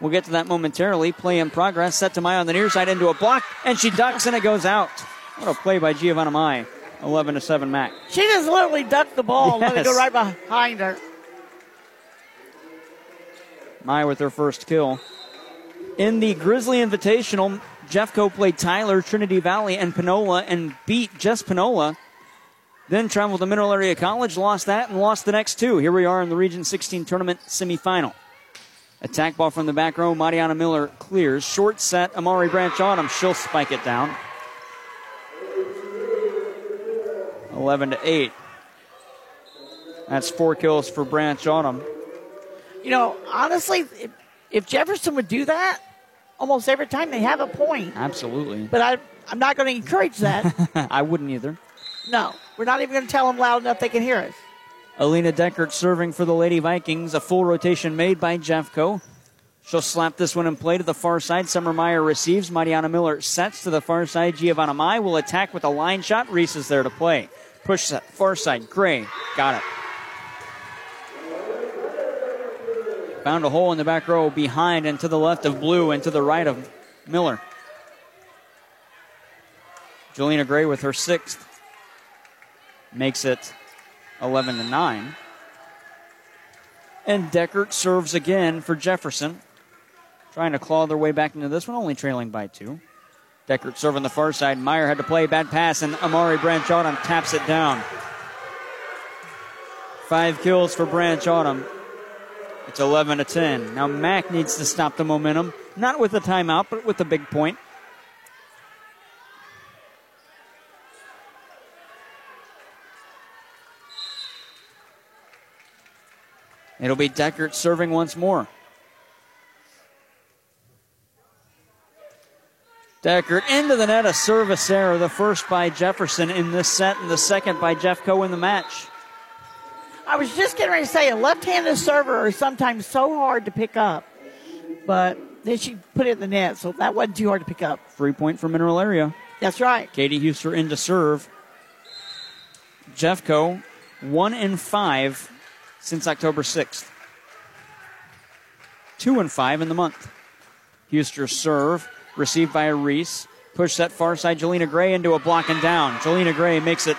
We'll get to that momentarily. Play in progress. Set to Mai on the near side into a block, and she ducks and it goes out. What a play by Giovanna Mai. 11 to 7 Mac. She just literally ducked the ball, and let it go right behind her. Mai with her first kill. In the Grizzly Invitational, Jeffco played Tyler, Trinity Valley, and Panola and beat just Panola. Then traveled to Mineral Area College, lost that, and lost the next two. Here we are in the Region 16 tournament semifinal. Attack ball from the back row. Mariana Miller clears. Short set. Amari Branch Autumn. She'll spike it down. 11 to 8. That's four kills for Branch Autumn. You know, honestly, if, if Jefferson would do that, almost every time they have a point. Absolutely. But I, I'm not going to encourage that. I wouldn't either. no, we're not even going to tell them loud enough they can hear us. Alina Deckert serving for the Lady Vikings. A full rotation made by Jeffco. She'll slap this one in play to the far side. Summer Meyer receives. Mariana Miller sets to the far side. Giovanna Mai will attack with a line shot. Reese is there to play. Push set. Far side. Gray. Got it. Found a hole in the back row behind and to the left of Blue and to the right of Miller. Jelena Gray with her sixth. Makes it 11 to 9. And Deckert serves again for Jefferson. Trying to claw their way back into this one, only trailing by two. Deckert serving the far side. Meyer had to play bad pass, and Amari Branch Autumn taps it down. Five kills for Branch Autumn. It's 11 to 10. Now Mac needs to stop the momentum, not with a timeout, but with a big point. It'll be Deckert serving once more. Deckert into the net, a service error. The first by Jefferson in this set, and the second by Jeffco in the match. I was just getting ready to say a left-handed server is sometimes so hard to pick up, but then she put it in the net, so that wasn't too hard to pick up. Free point for Mineral Area. That's right. Katie Huster in to serve. Jeffco, one in five since October 6th. Two and five in the month. Huster serve, received by Reese. Push that far side, Jelena Gray into a block and down. Jelena Gray makes it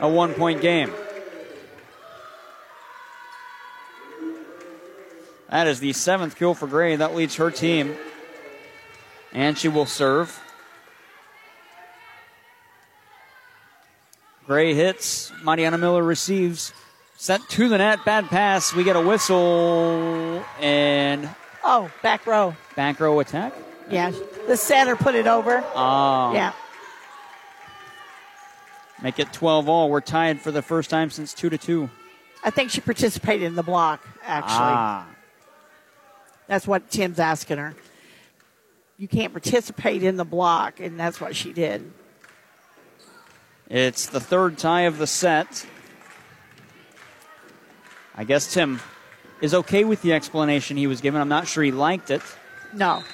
a one point game. That is the seventh kill for Gray. That leads her team. And she will serve. Gray hits. Mariana Miller receives. Sent to the net. Bad pass. We get a whistle. And. Oh, back row. Back row attack? Yeah. The center put it over. Oh. Yeah. Make it 12 all. We're tied for the first time since 2 to 2. I think she participated in the block, actually. Ah. That's what Tim's asking her. You can't participate in the block, and that's what she did. It's the third tie of the set. I guess Tim is okay with the explanation he was given. I'm not sure he liked it. No.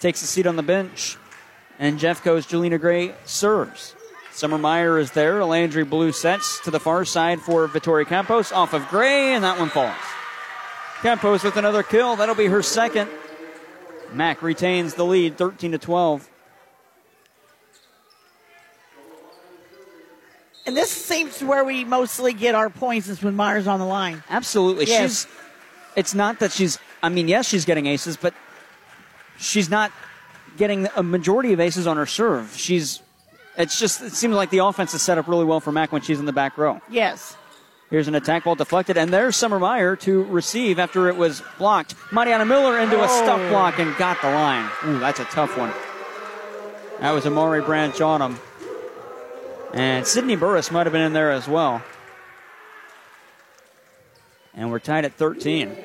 Takes a seat on the bench. And Jeffco's Jelena Gray serves. Summer Meyer is there. Landry Blue sets to the far side for Vittoria Campos off of Gray, and that one falls. Campos with another kill. That'll be her second. Mac retains the lead, 13 to 12. And this seems where we mostly get our points is when Meyer's on the line. Absolutely. Yes. She's it's not that she's I mean, yes, she's getting aces, but she's not getting a majority of aces on her serve. She's it's just it seems like the offense is set up really well for Mac when she's in the back row. Yes. Here's an attack ball deflected, and there's Summer Meyer to receive after it was blocked. Mariana Miller into a stuff oh. block and got the line. Ooh, that's a tough one. That was Amari Branch Autumn. And Sydney Burris might have been in there as well. And we're tied at 13.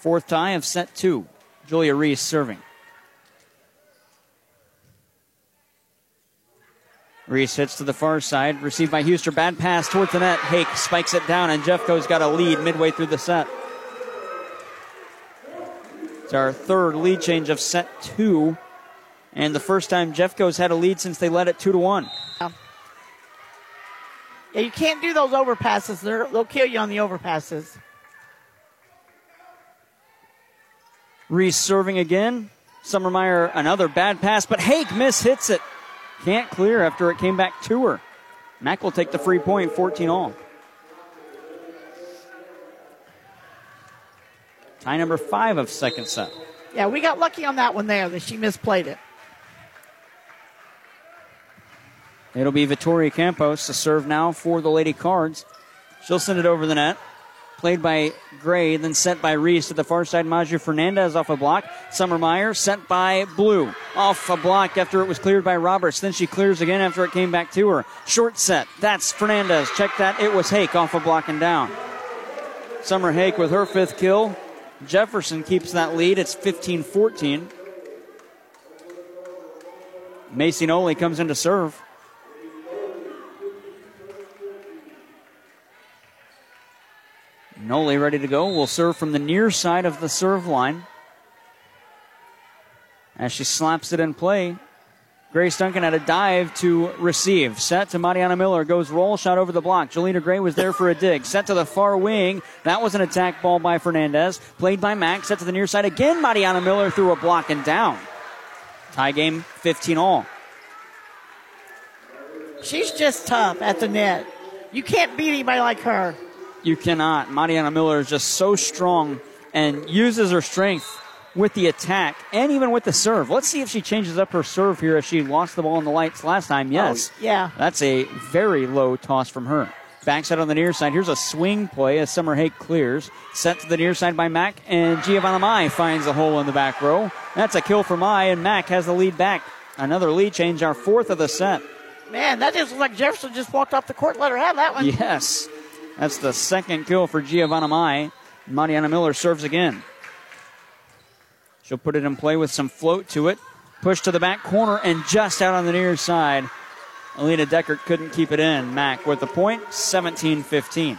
Fourth tie of set two. Julia Reese serving. Reese hits to the far side, received by Huster. Bad pass towards the net. Hake spikes it down, and Jeffco's got a lead midway through the set. It's our third lead change of set two, and the first time Jeffco's had a lead since they led it two to one. Yeah, you can't do those overpasses. They're, they'll kill you on the overpasses. Reese serving again. Summer Meyer another bad pass, but Hake miss hits it. Can't clear after it came back to her. Mac will take the free point, 14 all. Tie number five of second set. Yeah, we got lucky on that one there that she misplayed it. It'll be Vittoria Campos to serve now for the Lady Cards. She'll send it over the net. Played by Gray, then sent by Reese to the far side. Maju Fernandez off a block. Summer Meyer sent by Blue off a block after it was cleared by Roberts. Then she clears again after it came back to her. Short set. That's Fernandez. Check that. It was Hake off a block and down. Summer Hake with her fifth kill. Jefferson keeps that lead. It's 15 14. Macy Noli comes in to serve. Noli ready to go. Will serve from the near side of the serve line. As she slaps it in play, Grace Duncan had a dive to receive. Set to Mariana Miller. Goes roll shot over the block. Jelena Gray was there for a dig. Set to the far wing. That was an attack ball by Fernandez. Played by Max. Set to the near side again. Mariana Miller threw a block and down. Tie game 15 all. She's just tough at the net. You can't beat anybody like her. You cannot. Mariana Miller is just so strong and uses her strength with the attack and even with the serve. Let's see if she changes up her serve here as she lost the ball in the lights last time. Oh, yes. Oh, yeah. That's a very low toss from her. Backside on the near side. Here's a swing play as Summer Hake clears. Set to the near side by Mac, and Giovanna Mai finds a hole in the back row. That's a kill for Mai, and Mac has the lead back. Another lead change, our fourth of the set. Man, that just looked like Jefferson just walked off the court, let her have that one. Yes. That's the second kill for Giovanna Mai. Mariana Miller serves again. She'll put it in play with some float to it. Push to the back corner and just out on the near side. Alina Deckert couldn't keep it in. Mac with the point, 17 15.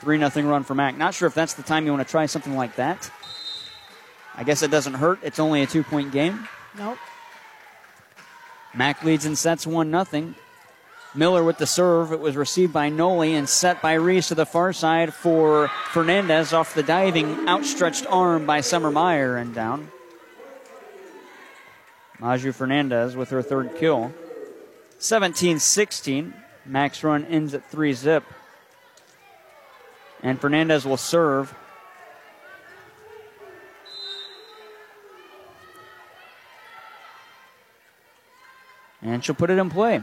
3 0 run for Mac. Not sure if that's the time you want to try something like that. I guess it doesn't hurt. It's only a two point game. Nope. Mac leads in sets 1 0. Miller with the serve. It was received by Noli and set by Reese to the far side for Fernandez off the diving outstretched arm by Summer Meyer and down. Maju Fernandez with her third kill. 17 16. Mac's run ends at 3 zip. And Fernandez will serve. And she'll put it in play.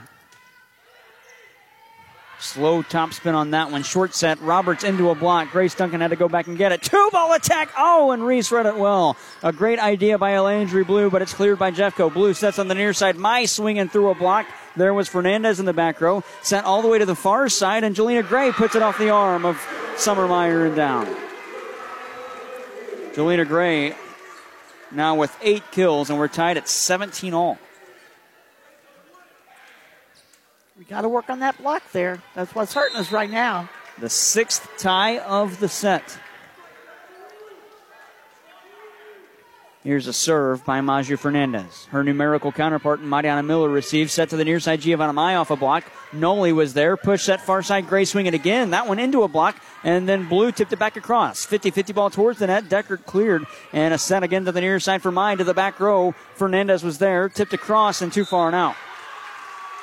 Slow top spin on that one. Short set. Roberts into a block. Grace Duncan had to go back and get it. Two ball attack. Oh, and Reese read it well. A great idea by Elandry Blue, but it's cleared by Jeffco. Blue sets on the near side. Mai swinging through a block. There was Fernandez in the back row. Sent all the way to the far side, and Jelena Gray puts it off the arm of Summer Meyer and down. Jelena Gray now with eight kills, and we're tied at 17 all. We got to work on that block there. That's what's hurting us right now. The sixth tie of the set. Here's a serve by Maju Fernandez. Her numerical counterpart, Mariana Miller, receives. Set to the near side, Giovanna Mai off a block. Noli was there. Push that far side, Gray swing it again. That one into a block, and then Blue tipped it back across. 50 50 ball towards the net. Deckert cleared, and a set again to the near side for Mai to the back row. Fernandez was there. Tipped across and too far and out.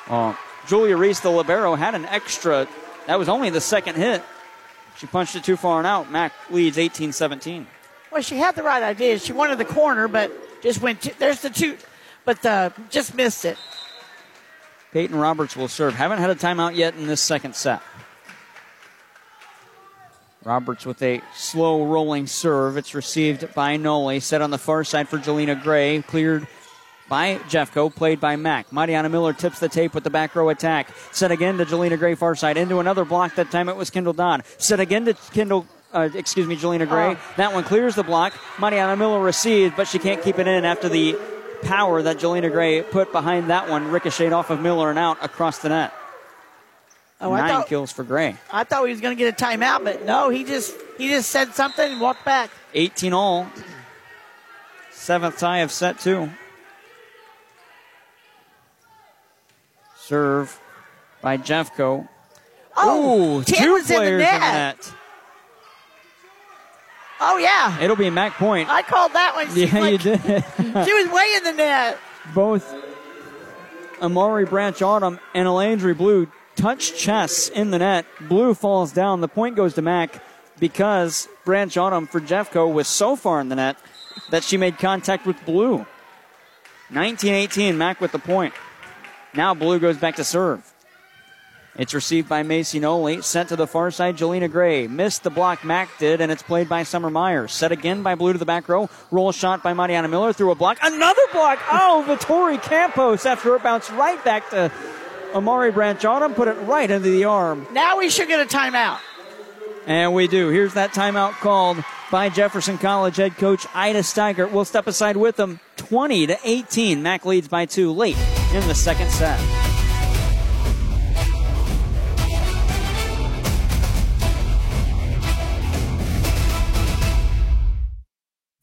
Oh, Julia Reese, the Libero, had an extra. That was only the second hit. She punched it too far and out. Mac leads 18 17. Well, she had the right idea. She wanted the corner, but just went. To, there's the two, but uh, just missed it. Peyton Roberts will serve. Haven't had a timeout yet in this second set. Roberts with a slow rolling serve. It's received by Noli. Set on the far side for Jelena Gray. Cleared by Jeffco, played by Mac. Mariana Miller tips the tape with the back row attack. Set again to Jelena Gray far side. Into another block. That time it was Kendall Dodd. Set again to Kendall. Uh, excuse me, Jelena Gray. Oh. That one clears the block. Mariana Miller received, but she can't keep it in after the power that Jelena Gray put behind that one ricocheted off of Miller and out across the net. Oh, I Nine thought- kills for Gray. I thought he was going to get a timeout, but no, he just he just said something and walked back. 18 all. Seventh tie of set two. Serve by Jeffco. Oh, Ooh, two was in the players net. in the net. Oh yeah, It'll be a Mac Point. I called that one. She, yeah, you did. she was way in the net. Both Amari Branch Autumn and Elandry Blue touch chests in the net. Blue falls down. The point goes to Mac. because Branch Autumn for Jeffco was so far in the net that she made contact with Blue. 19 18, Mac with the point. Now Blue goes back to serve. It's received by Macy Noli. Sent to the far side, Jelena Gray. Missed the block Mac did, and it's played by Summer Myers. Set again by Blue to the back row. Roll shot by Mariana Miller through a block. Another block! Oh, Vittoria Campos after it bounced right back to Amari Branch Autumn. Put it right into the arm. Now we should get a timeout. And we do. Here's that timeout called by Jefferson College head coach Ida Steigert. We'll step aside with them. 20 to 18. Mac leads by two late in the second set.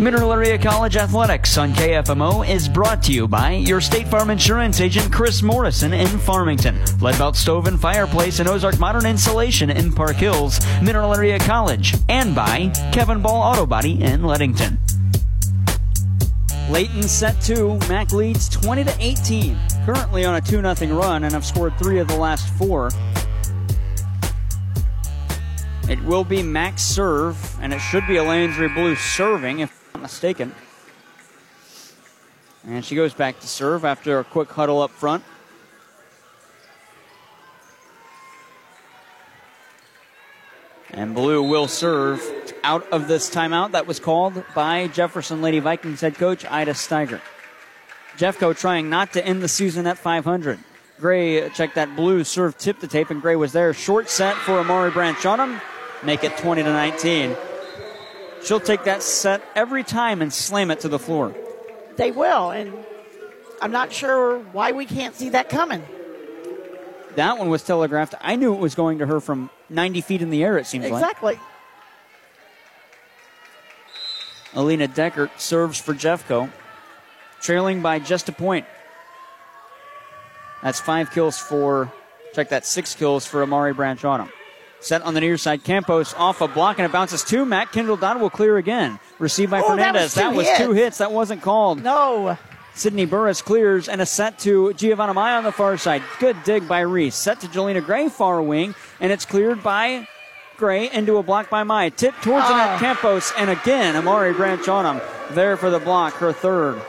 Mineral Area College Athletics on KFMO is brought to you by your State Farm Insurance agent Chris Morrison in Farmington, Leadbelt Stove and Fireplace and Ozark Modern Insulation in Park Hills, Mineral Area College, and by Kevin Ball Auto Body in Leadington. In set two, Mac leads 20 to 18. Currently on a 2 0 run and have scored three of the last four. It will be Mac's serve, and it should be a Landry Blue serving, if not mistaken. And she goes back to serve after a quick huddle up front. And Blue will serve out of this timeout that was called by Jefferson Lady Vikings head coach Ida Steiger. Jeffco trying not to end the season at 500. Gray check that blue serve tip to tape, and Gray was there. Short set for Amari Branch Autumn. Make it 20 to 19. She'll take that set every time and slam it to the floor. They will, and I'm not sure why we can't see that coming. That one was telegraphed. I knew it was going to her from 90 feet in the air, it seems exactly. like. Exactly. Alina Deckert serves for Jeffco, trailing by just a point. That's five kills for, check that, six kills for Amari Branch Autumn. Set on the near side, Campos off a block and it bounces to Matt Kendall Dodd will clear again. Received by Oh, that Fernandez. was two That was, hits. two hits. That wasn't called. No. Sydney Burris clears and a set to Giovanna Mai on the far side. Good dig by Reese. Set to Jelena Gray, far wing, and it's cleared by Gray into a block by Mai. Tip towards the net, Oh. Campos, and again, Amari Branch Autumn. There for the block, her third.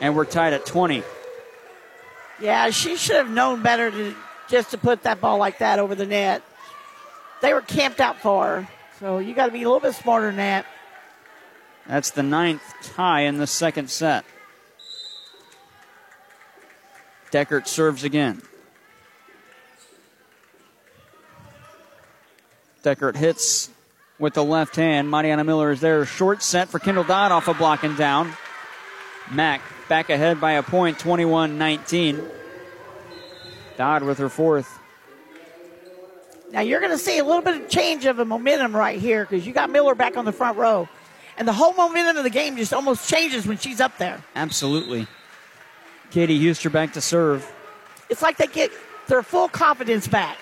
And we're tied at 20. Yeah, she should have known better to just to put that ball like that over the net. They were camped out far, so you got to be a little bit smarter than that. That's the ninth tie in the second set. Deckert serves again. Deckert hits with the left hand. Mariana Miller is there. Short set for Kendall Dodd off a block and down. Mack back ahead by a point, 21 19. Dodd with her fourth. Now you're going to see a little bit of change of a momentum right here because you got Miller back on the front row, and the whole momentum of the game just almost changes when she's up there. Absolutely. Katie Huster back to serve. It's like they get their full confidence back.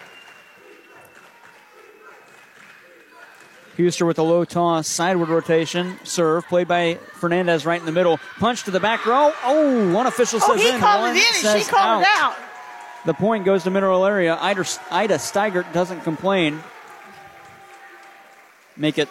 Huster with a low toss, sideward rotation, serve, played by Fernandez right in the middle. Punch to the back row. Oh, one official Oh, says he in. called one it in, and says she called it out. The point goes to Mineral Area. Ida, Ida Steigert doesn't complain. Make it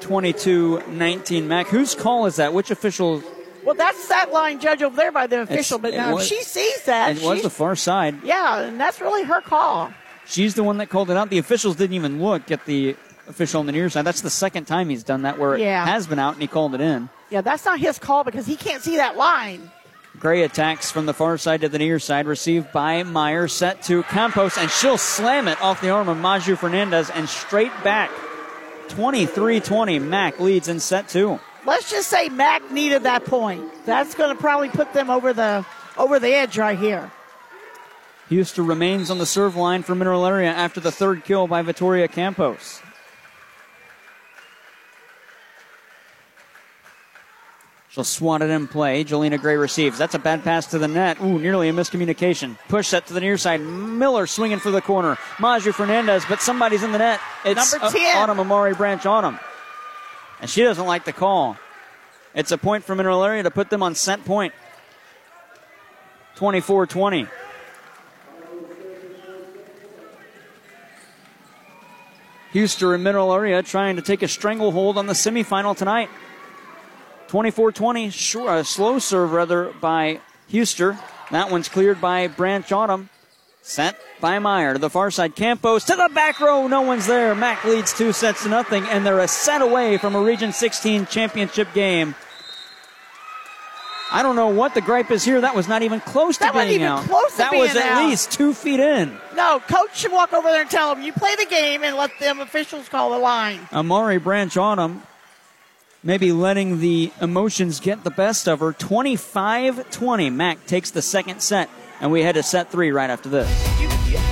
22 19. Mac, whose call is that? Which official? Well, that's that line judge over there by the official, but now was- if she sees that. It was the far side. yeah, and that's really her call. She's the one that called it out. The officials didn't even look at the official on the near side. That's the second time he's done that where Yeah. it has been out and he called it in. Yeah, that's not his call because he can't see that line. Gray attacks from the far side to the near side, received by Meyer, set to Campos, and she'll slam it off the arm of Maju Fernandez and straight back. 23 20. Mac leads in set two. Let's just say Mac needed that point. That's going to probably put them over the over the edge right here. Huster remains on the serve line for Mineral Area after the third kill by Vittoria Campos. She'll swat it in play. Jelena Gray receives. That's a bad pass to the net. Ooh, nearly a miscommunication. Push set to the near side. Miller swinging for the corner. Maju Fernandez, but somebody's in the net. It's Number uh, 10. Autumn Amari Branch Autumn. And she doesn't like the call. It's a point for Mineral Area to put them on set point. 24 20. Huster and Mineral Area trying to take a stranglehold on the semifinal tonight. 24 20, sure, uh, a slow serve rather by Huster. That one's cleared by Branch Autumn. Set by Meyer to the far side. Campos to the back row. No one's there. Mac leads two sets to nothing, and they're a set away from a Region 16 championship game. I don't know what the gripe is here. That was not even close to That wasn't being even out. close to that being was at out. least two feet in. No, coach should walk over there and tell them, you play the game and let them officials call the line. Amari Branch Autumn maybe letting the emotions get the best of her. 25 20. Mac takes the second set, and we head to set three right after this.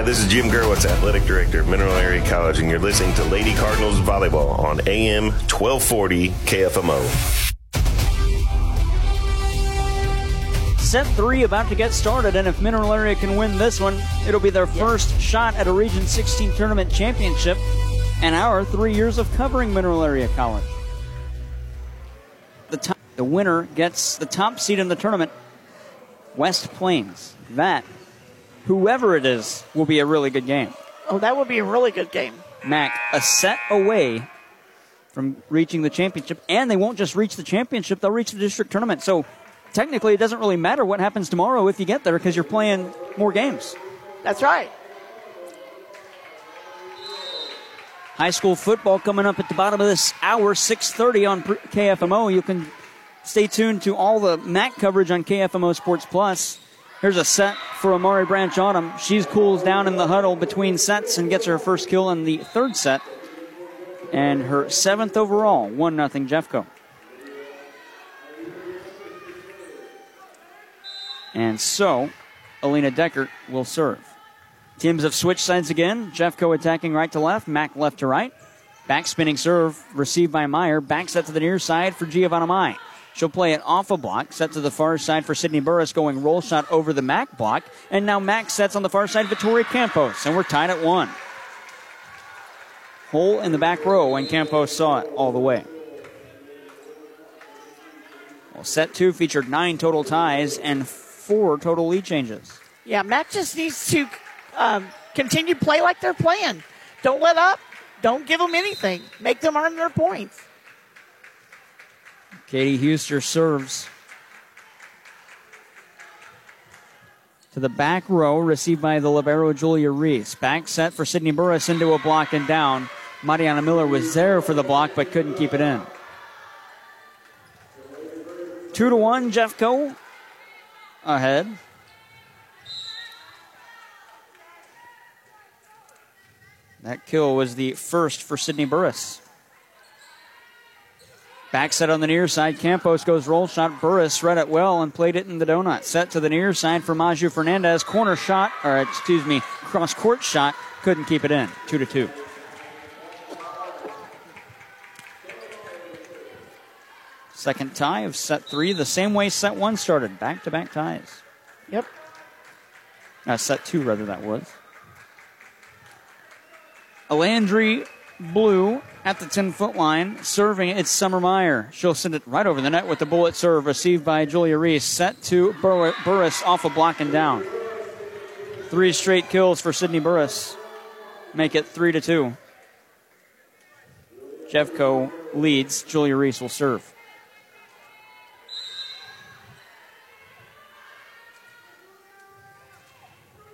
Hi, this is Jim Gerwitz, Athletic Director of Mineral Area College, and you're listening to Lady Cardinals Volleyball on AM 1240 KFMO. Set three about to get started, and if Mineral Area can win this one, it'll be their first shot at a Region 16 tournament championship and our three years of covering Mineral Area College. The, top, the winner gets the top seed in the tournament, West Plains. That, whoever it is, will be a really good game. Oh, that would be a really good game. Mac, a set away from reaching the championship, and they won't just reach the championship, they'll reach the district tournament. So technically, it doesn't really matter what happens tomorrow if you get there because you're playing more games. That's right. High school football coming up at the bottom of this hour, 6:30 on KFMO. You can stay tuned to all the MAC coverage on KFMO Sports Plus. Here's a set for Amari Branch Autumn. She cools down in the huddle between sets and gets her first kill in the third set. And her seventh overall, 1 0 Jeffco. And so, Alina Deckert will serve. Teams have switched sides again. Jeffco attacking right to left, Mac left to right. Back spinning serve received by Meyer. Back set to the near side for Giovanna Mai. She'll play it off a block, set to the far side for Sydney Burris, going roll shot over the Mac block. And now Mac sets on the far side, Vittoria Campos, and we're tied at one. Hole in the back row, and Campos saw it all the way. Well, set two featured nine total ties and four total lead changes. Yeah, Mac just needs to um, continue play like they're playing. Don't let up. Don't give them anything. Make them earn their points. Katie Huster serves. To the back row, received by the libero Julia Reese. Back set for Sydney Burris into a block and down. Mariana Miller was there for the block but couldn't keep it in. Two to one, Jeffco ahead. That kill was the first for Sydney Burris. Back set on the near side. Campos goes roll shot. Burris read it well and played it in the donut. Set to the near side for Maju Fernandez. Corner shot, or excuse me, cross court shot. Couldn't keep it in. Two to two. Second tie of set three, the same way set one started. Back to back ties. Yep. Uh, set two, rather, that was. Alandry Blue at the 10 foot line, serving it's Summer Meyer. She'll send it right over the net with the bullet serve received by Julia Reese. Set to Bur- Burris off a block and down. Three straight kills for Sydney Burris. Make it three to two. Jeffco leads. Julia Reese will serve.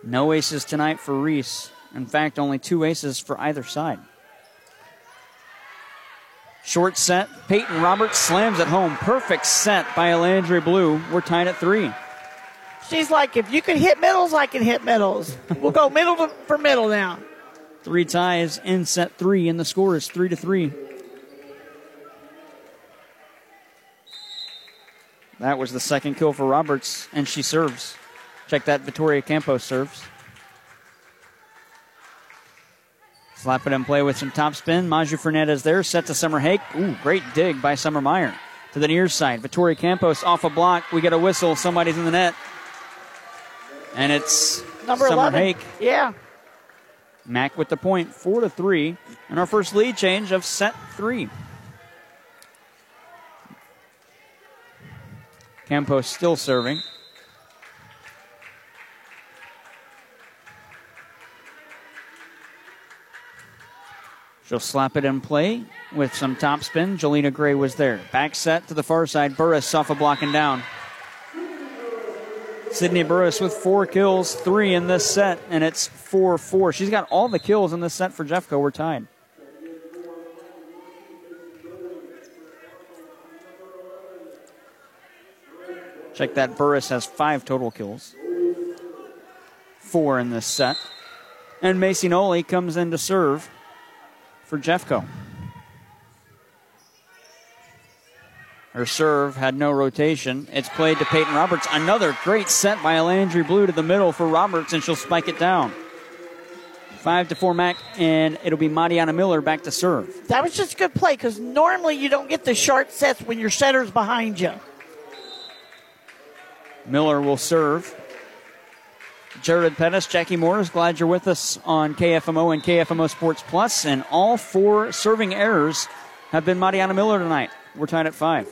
No aces tonight for Reese. In fact, only two aces for either side. Short set. Peyton Roberts slams it home. Perfect set by Alandry Blue. We're tied at three. She's like, if you can hit middles, I can hit middles. we'll go middle to, for middle now. Three ties in set three, and the score is three to three. That was the second kill for Roberts, and she serves. Check that Victoria Campos serves. Slap it in play with some top spin. Maju Fernandez there, set to Summer Hake. Ooh, great dig by Summer Meyer. To the near side. Vittoria Campos off a block. We get a whistle. Somebody's in the net. And it's Number Summer 11. Hake. Yeah. Mac with the point, four to three, and our first lead change of set three. Campos still serving. She'll slap it in play with some top spin. Jelena Gray was there. Back set to the far side. Burris off a block down. Sydney Burris with four kills, three in this set, and it's 4 4. She's got all the kills in this set for Jeffco. We're tied. Check that. Burris has five total kills, four in this set. And Macy Noli comes in to serve for Jeffco. Her serve had no rotation. It's played to Peyton Roberts. Another great set by Landry Blue to the middle for Roberts, and she'll spike it down. Five to four Mac, and it'll be Mariana Miller back to serve. That was just a good play because normally you don't get the short sets when your setter's behind you. Miller will serve. Jared Pettis, Jackie Morris, glad you're with us on KFMO and KFMO Sports Plus. And all four serving errors have been Mariana Miller tonight. We're tied at five.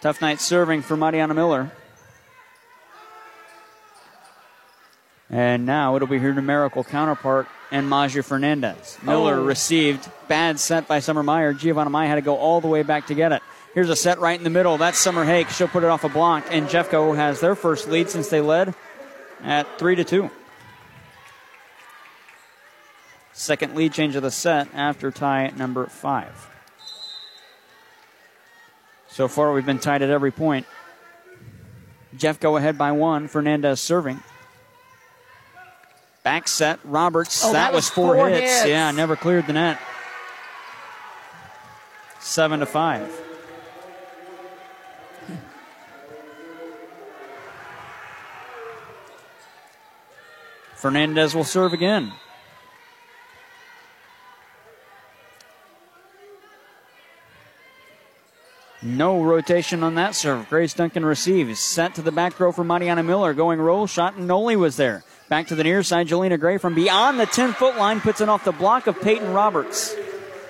Tough night serving for Mariana Miller. And now it'll be her numerical counterpart and Maju Fernandez. Miller Oh. received bad set by Summer Meyer. Giovanna Mai had to go all the way back to get it. Here's a set right in the middle. That's Summer Hake. She'll put it off a block, and Jeffco has their first lead since they led at three to two. Second lead change of the set after tie at number five. So far, we've been tied at every point. Jeffco ahead by one. Fernandez serving. Back set, Roberts. Oh, that, that was was four, four hits. hits. Yeah, never cleared the net. Seven to five. Fernandez will serve again. No rotation on that serve. Grace Duncan receives. Sent to the back row for Mariana Miller. Going roll shot, and Noli was there. Back to the near side. Jelena Gray from beyond the 10 foot line puts it off the block of Peyton Roberts.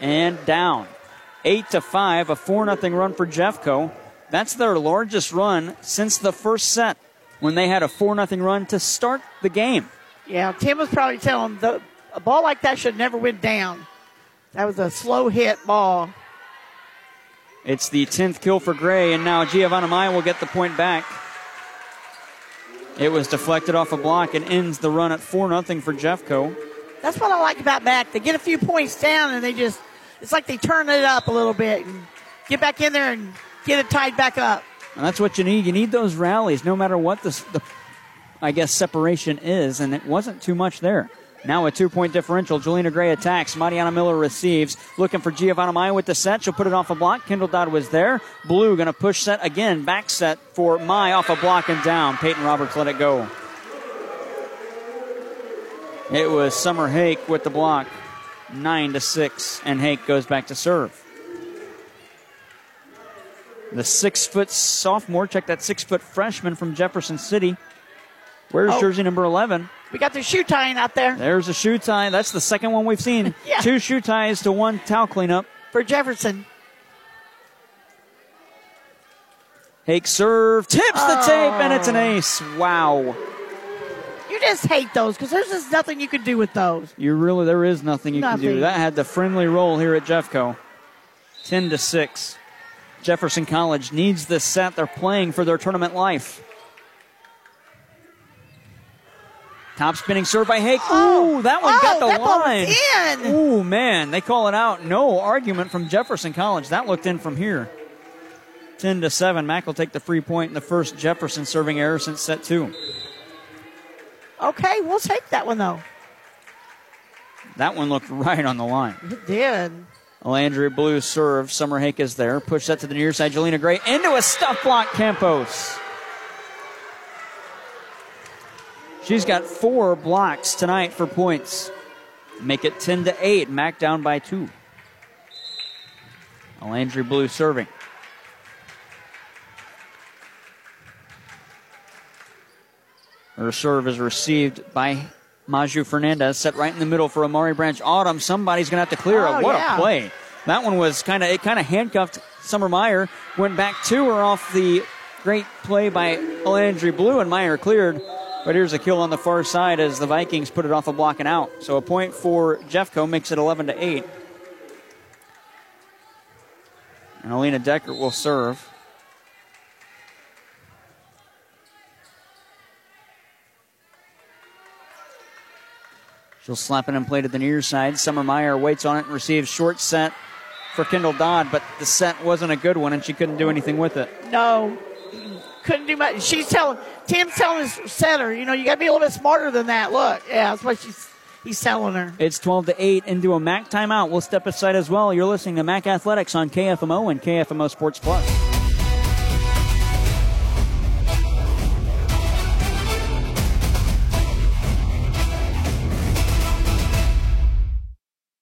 and down. 8 to 5, a 4 0 run for Jeffco. That's their largest run since the first set when they had a 4 0 run to start the game. Yeah, Tim was probably telling the a ball like that should never went down. That was a slow hit ball. It's the 10th kill for Gray, and now Giovanna Maya will get the point back. It was deflected off a block and ends the run at 4 0 for Jeffco. That's what I like about back. They get a few points down and they just, it's like they turn it up a little bit and get back in there and get it tied back up. And that's what you need. You need those rallies, no matter what the, the I guess, separation is, and it wasn't too much there. Now a two point differential. Jelena Gray attacks. Mariana Miller receives. Looking for Giovanna Maya with the set. She'll put it off a block. Kendall Dodd was there. Blue going to push set again. Back set for Mai off a block and down. Peyton Roberts let it go. It was Summer Hake with the block. Nine to six. And Hake goes back to serve. The six foot sophomore, check that six foot freshman from Jefferson City. Where's Oh. jersey number 11? We got the shoe tying out there There's a shoe tie. That's the second one we've seen. Yeah. Two shoe ties to one towel cleanup. for Jefferson. Hake serve, tips the Oh. tape, and it's an oh. ace. Wow. You just hate those because there's just nothing you can do with those. You really, there is nothing you can do. That had the friendly roll here at Jeffco. 10 to 6. Jefferson College needs this set. They're playing for their tournament life. Top spinning serve by Hake. Oh. Ooh, that one Oh, got the that ball was line. in. Ooh, man, they call it out. No argument from Jefferson College. That looked in from here. 10 to 7. Mack will take the free point in the first Jefferson serving error since set two. Okay, we'll take that one though. That one looked right on the line. It did. Landry Blue serve. Summer Hake is there. Push that to the near side. Jelena Gray into a stuff block. Campos. She's got four blocks tonight for points. Make it 10 to 8. Mac down by two. Landry Blue serving. Her serve is received by Maju Fernandez, set right in the middle for Amari Branch Autumn. Somebody's going to have to clear Oh, it. What yeah. a play! That one was kind of it. Kind of handcuffed Summer Meyer. Went back to her off the great play by Landry Blue, and Meyer cleared. But here's a kill on the far side as the Vikings put it off a block and out. So a point for Jeffco makes it 11 to 8. And Alina Deckert will serve. She'll slap it in play to the near side. Summer Meyer waits on it and receives short set for Kendall Dodd, but the set wasn't a good one and she couldn't do anything with it. No, couldn't do much. She's telling Tim's telling his setter, you know, you got to be a little bit smarter than that. Look, yeah, that's what she's he's telling her. It's 12 to 8 into a MAC timeout. We'll step aside as well. You're listening to MAC Athletics on KFMO and KFMO Sports Plus.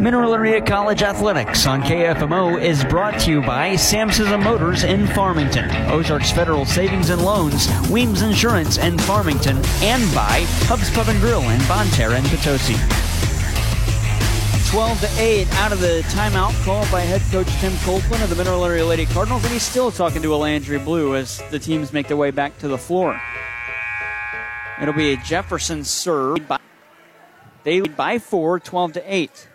Mineral Area College Athletics on KFMO is brought to you by Samson Motors in Farmington, Ozarks Federal Savings and Loans, Weems Insurance in Farmington, and by Hubs Pub and Grill in Bonne Terre and Potosi. 12 to 8 out of the timeout called by head coach Tim Copeland of the Mineral Area Lady Cardinals, and he's still talking to Landry Blue as the teams make their way back to the floor. It'll be a Jefferson serve. They lead by four, 12 to 8.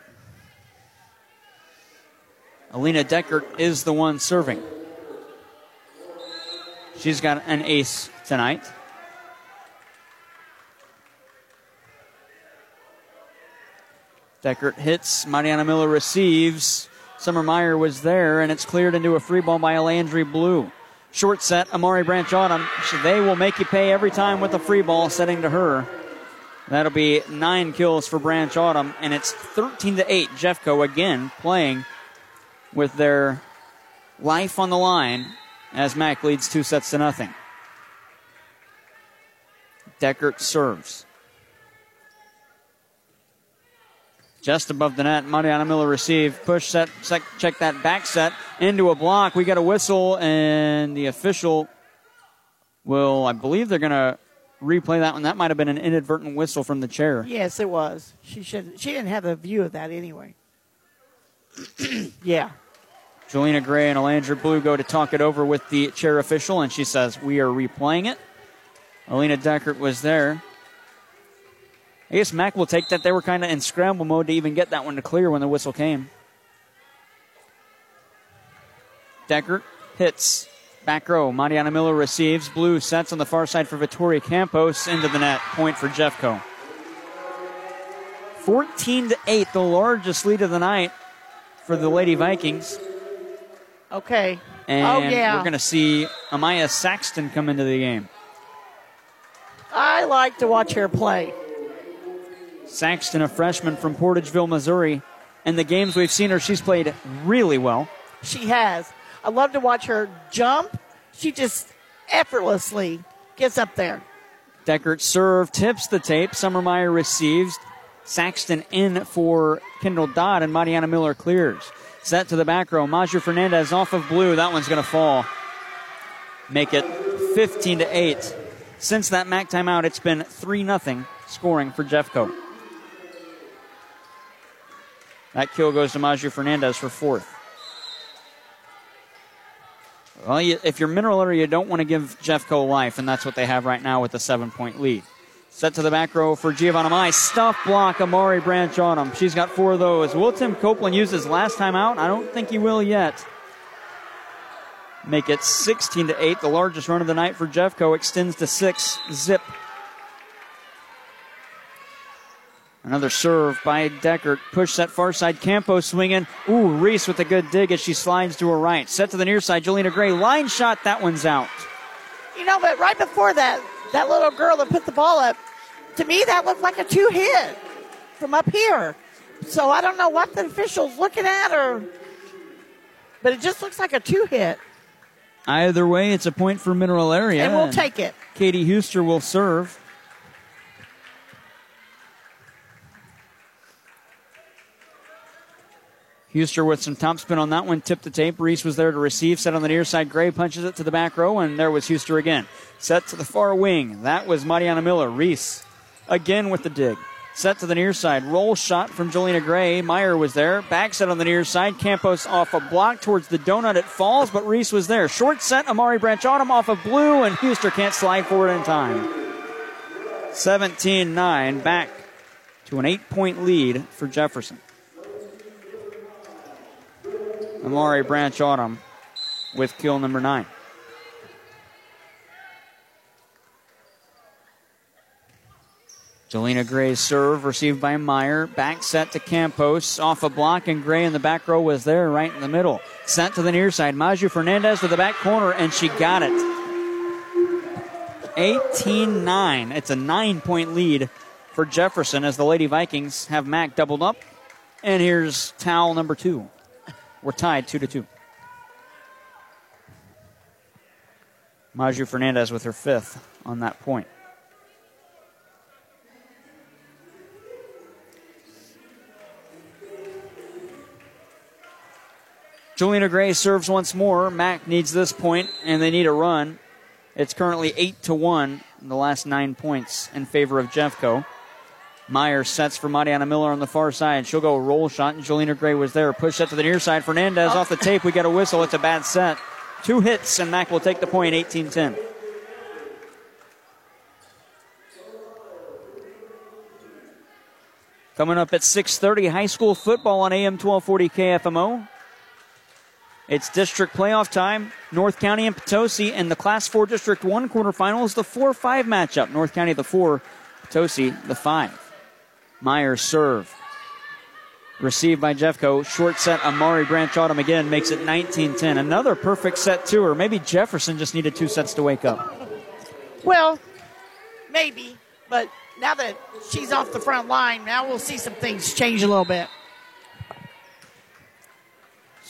Alina Deckert is the one serving. She's got an ace tonight. Deckert hits. Mariana Miller receives. Summer Meyer was there, and it's cleared into a free ball by Landry Blue. Short set, Amari Branch Autumn. They will make you pay every time with a free ball, setting to her. That'll be nine kills for Branch Autumn, and it's 13 to 8. Jeffco again playing with their life on the line as Mac leads two sets to nothing. Deckert serves. Just above the net, Mariana Miller receive. Push set, check that back set into a block. We got a whistle, and the official will, I believe they're going to replay that one. That might have been an inadvertent whistle from the chair. Yes, it was. She should. She didn't have a view of that anyway. yeah. Jelena Gray and Alandra Blue go to talk it over with the chair official, and she says, We are replaying it. Alina Deckert was there. I guess Mac will take that. They were kind of in scramble mode to even get that one to clear when the whistle came. Deckert hits. Back row. Mariana Miller receives. Blue sets on the far side for Vittoria Campos into the net. Point for Jeffco. 14 to 8, the largest lead of the night for the Lady Vikings. Okay. And oh yeah. we're going to see Amaya Saxton come into the game. I like to watch her play. Saxton, a freshman from Portageville, Missouri. And the games we've seen her, she's played really well. She has. I love to watch her jump. She just effortlessly gets up there. Deckert serve, tips the tape. Summer Meyer receives. Saxton in for Kendall Dodd, and Mariana Miller clears. Set to the back row. Maju Fernandez off of blue. That one's going to fall. Make it 15 to 8. Since that MAC timeout, it's been 3 0 scoring for Jeffco. That kill goes to Maju Fernandez for fourth. Well, you, if you're mineral area, you don't want to give Jeffco life, and that's what they have right now with a seven point lead. Set to the back row for Giovanna Mai. Stuff block Amari Branch Autumn. She's got four of those. Will Tim Copeland use his last time out? I don't think he will yet. Make it 16 to 8. The largest run of the night for Jeffco extends to six. Zip. Another serve by Deckert. Push that far side. Campo swinging. Ooh, Reese with a good dig as she slides to her right. Set to the near side. Jelena Gray. Line shot. That one's out. You know, but right before that, that little girl that put the ball up, to me, that looked like a two hit from up here. So I don't know what the official's looking at, or, but it just looks like a two hit. Either way, it's a point for Mineral Area. And we'll take it. Katie Huster will serve. Huster with some top spin on that one, tipped the tape. Reese was there to receive, set on the near side. Gray punches it to the back row, and there was Huster again. Set to the far wing. That was Mariana Miller. Reese again with the dig. Set to the near side. Roll shot from Jelena Gray. Meyer was there. Back set on the near side. Campos off a block towards the donut. It falls, but Reese was there. Short set. Amari Branch Autumn off of blue, and Huster can't slide forward in time. 17 9. Back to an eight point lead for Jefferson. Amari Branch Autumn with kill number nine. Jelena Gray's serve received by Meyer. Back set to Campos. Off a block, and Gray in the back row was there right in the middle. Sent to the near side. Maju Fernandez to the back corner, and she got it. 18 9. It's a nine point lead for Jefferson as the Lady Vikings have Mac doubled up. And here's towel number two. We're tied 2 to 2. Maju Fernandez with her fifth on that point. Jelena Gray serves once more. Mac needs this point, and they need a run. It's currently 8 to 1 in the last nine points in favor of Jeffco. Meyer sets for Mariana Miller on the far side. She'll go roll shot, and Jelena Gray was there. Push set to the near side. Fernandez off the tape. We get a whistle. It's a bad set. Two hits, and Mac will take the point 18 10. Coming up at 6:30, high school football on AM 1240 KFMO. It's district playoff time. North County and Potosi and the Class 4 District 1 quarterfinals, the 4 5 matchup. North County the 4, Potosi the 5. Myers serve. Received by Jeffco. Short set. Amari Branch Autumn again makes it 19 10. Another perfect set, too, or maybe Jefferson just needed two sets to wake up. Well, maybe, but now that she's off the front line, now we'll see some things change a little bit.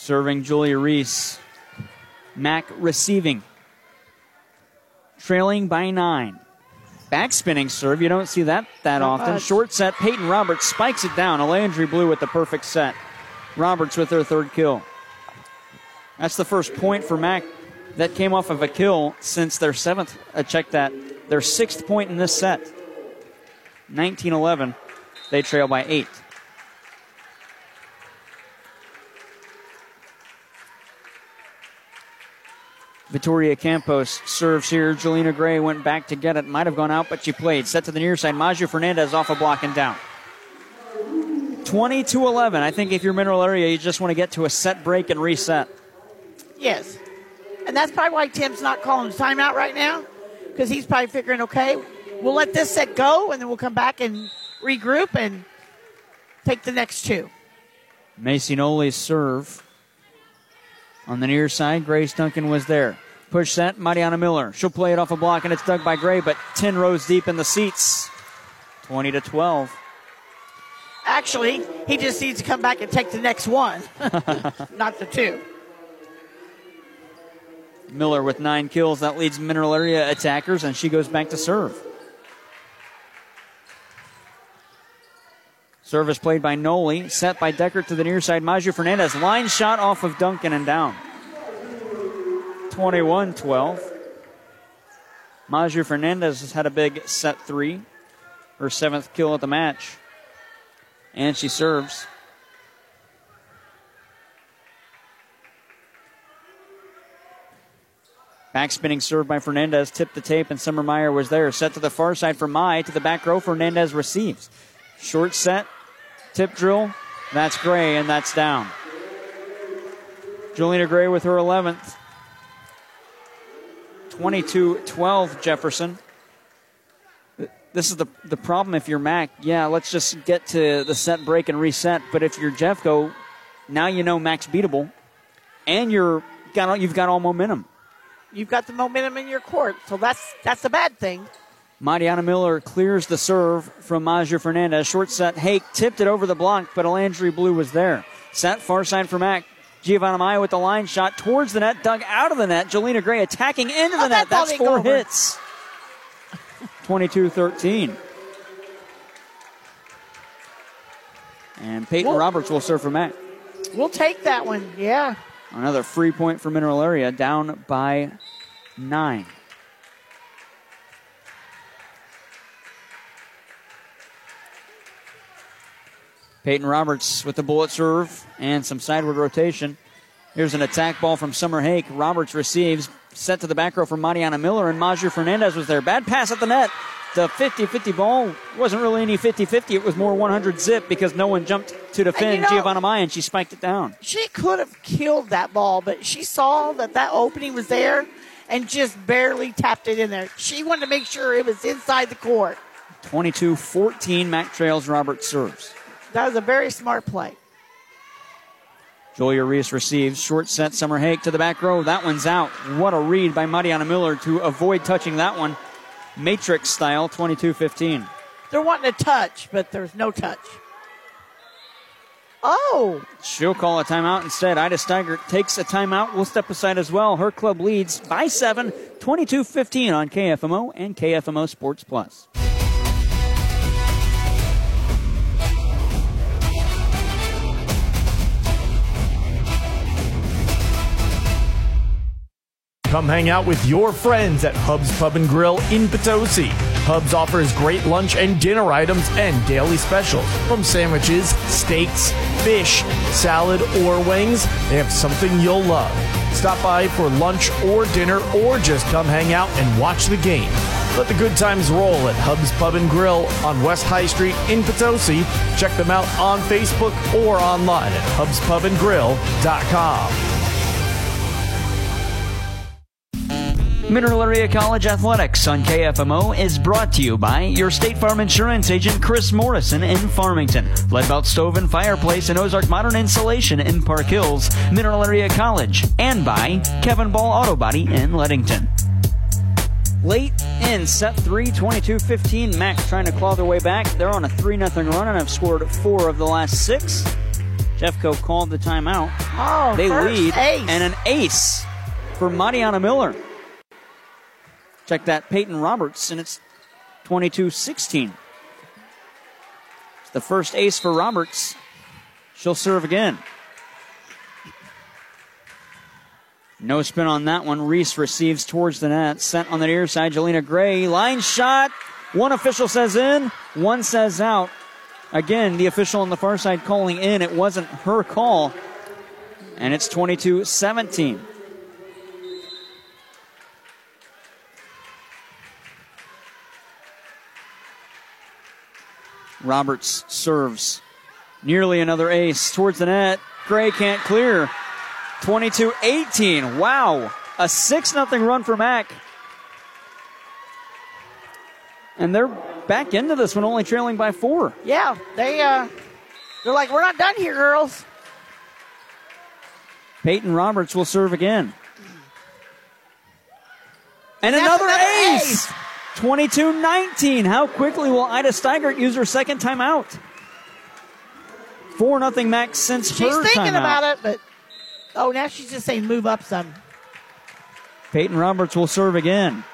Serving Julia Reese. Mac receiving. Trailing by nine. Backspinning serve. You don't see that that Not often. much. Short set. Peyton Roberts spikes it down. Alandry Blue with the perfect set. Roberts with her third kill. That's the first point for Mac that came off of a kill since their seventh. Uh, check that. Their sixth point in this set. 19 11. They trail by eight. Victoria Campos serves here. Jelena Gray went back to get it. Might have gone out, but she played. Set to the near side. Maju Fernandez off a block and down. 20 to 11. I think if you're mineral area, you just want to get to a set break and reset. Yes. And that's probably why Tim's not calling timeout right now, because he's probably figuring, okay, we'll let this set go, and then we'll come back and regroup and take the next two. Macy Noli's serve. On the near side, Grace Duncan was there. Push set, Mariana Miller. She'll play it off a block, and it's dug by Gray, but 10 rows deep in the seats. 20 to 12. Actually, he just needs to come back and take the next one, not the two. Miller with nine kills. That leads mineral area attackers, and she goes back to serve. Service played by Noli, set by Deckert to the near side. Maju Fernandez, line shot off of Duncan and down. 21 12. Maju Fernandez has had a big set three, her seventh kill at the match. And she serves. Backspinning serve by Fernandez, tipped the tape, and Summer Meyer was there. Set to the far side for Mai to the back row. Fernandez receives. Short set, tip drill. That's Gray, and that's down. Jelena Gray with her 11th. 22 12, Jefferson. This is the, the problem if you're Mac. Yeah, let's just get to the set break and reset. But if you're Jeffco, now you know Mac's beatable, and you're got all, you've got all momentum. You've got the momentum in your court, so that's that's a bad thing. Mariana Miller clears the serve from Maju Fernandez. Short set, Hake tipped it over the block, but Alandry Blue was there. Set far side for Mac. Giovanna Maya with the line shot towards the net, dug out of the net. Jelena Gray attacking into the Oh, net. that That's four over. hits. 22 13. And Peyton Whoa. Roberts will serve for Mac. We'll take that one. Yeah. Another free point for Mineral Area, down by nine. Peyton Roberts with the bullet serve and some sideward rotation. Here's an attack ball from Summer Hake. Roberts receives, set to the back row from Mariana Miller, and Maju Fernandez was there. Bad pass at the net. The 50 50 ball wasn't really any 50 50. It was more 100 zip because no one jumped to defend know- Giovanna Maya, and she spiked it down. She could have killed that ball, but she saw that that opening was there and just barely tapped it in there. She wanted to make sure it was inside the court. 22 14, Mac Trails Roberts serves. That was a very smart play. Julia Reese receives. Short set, Summer Hake to the back row. That one's out. What a read by Mariana Miller to avoid touching that one. Matrix style, 22 15. They're wanting to touch, but there's no touch. Oh, She'll call a timeout instead. Ida Steigert takes a timeout. We'll step aside as well. Her club leads by 7, 22 15 on KFMO and KFMO Sports Plus. Come hang out with your friends at Hub's Pub and Grill in Potosi. Hub's offers great lunch and dinner items and daily specials. From sandwiches, steaks, fish, salad, or wings, they have something you'll love. Stop by for lunch or dinner or just come hang out and watch the game. Let the good times roll at Hub's Pub and Grill on West High Street in Potosi. Check them out on Facebook or online at hubspubandgrill.com. Mineral Area College Athletics on KFMO is brought to you by your State Farm Insurance agent Chris Morrison in Farmington, Leadbelt Stove and Fireplace and Ozark Modern Insulation in Park Hills, Mineral Area College, and by Kevin Ball Auto Body in Leadington. Late in set three, 22 15. Mac trying to claw their way back. They're on a 3 0 run and have scored four of the last six. Jeffco called the timeout. Oh, they lead. ace. And an ace for Mariana Miller. Check that, Peyton Roberts, and it's 22 16. It's the first ace for Roberts. She'll serve again. No spin on that one. Reese receives towards the net. Sent on the near side. Jelena Gray. Line shot. One official says in, one says out. Again, the official on the far side calling in. It wasn't her call. And it's 22 17. Roberts serves. Nearly another ace towards the net. Gray can't clear. 22 18. Wow. A 6 0 run for Mac. And they're back into this one, only trailing by four. Yeah, they uh, they're like, we're not done here, girls. Peyton Roberts will serve again. And another, another ace! 22 19. How quickly will Ida Steigert use her second timeout? 4 0 Max since She's her thinking timeout. about it, but oh, now she's just saying move up some. Peyton Roberts will serve again.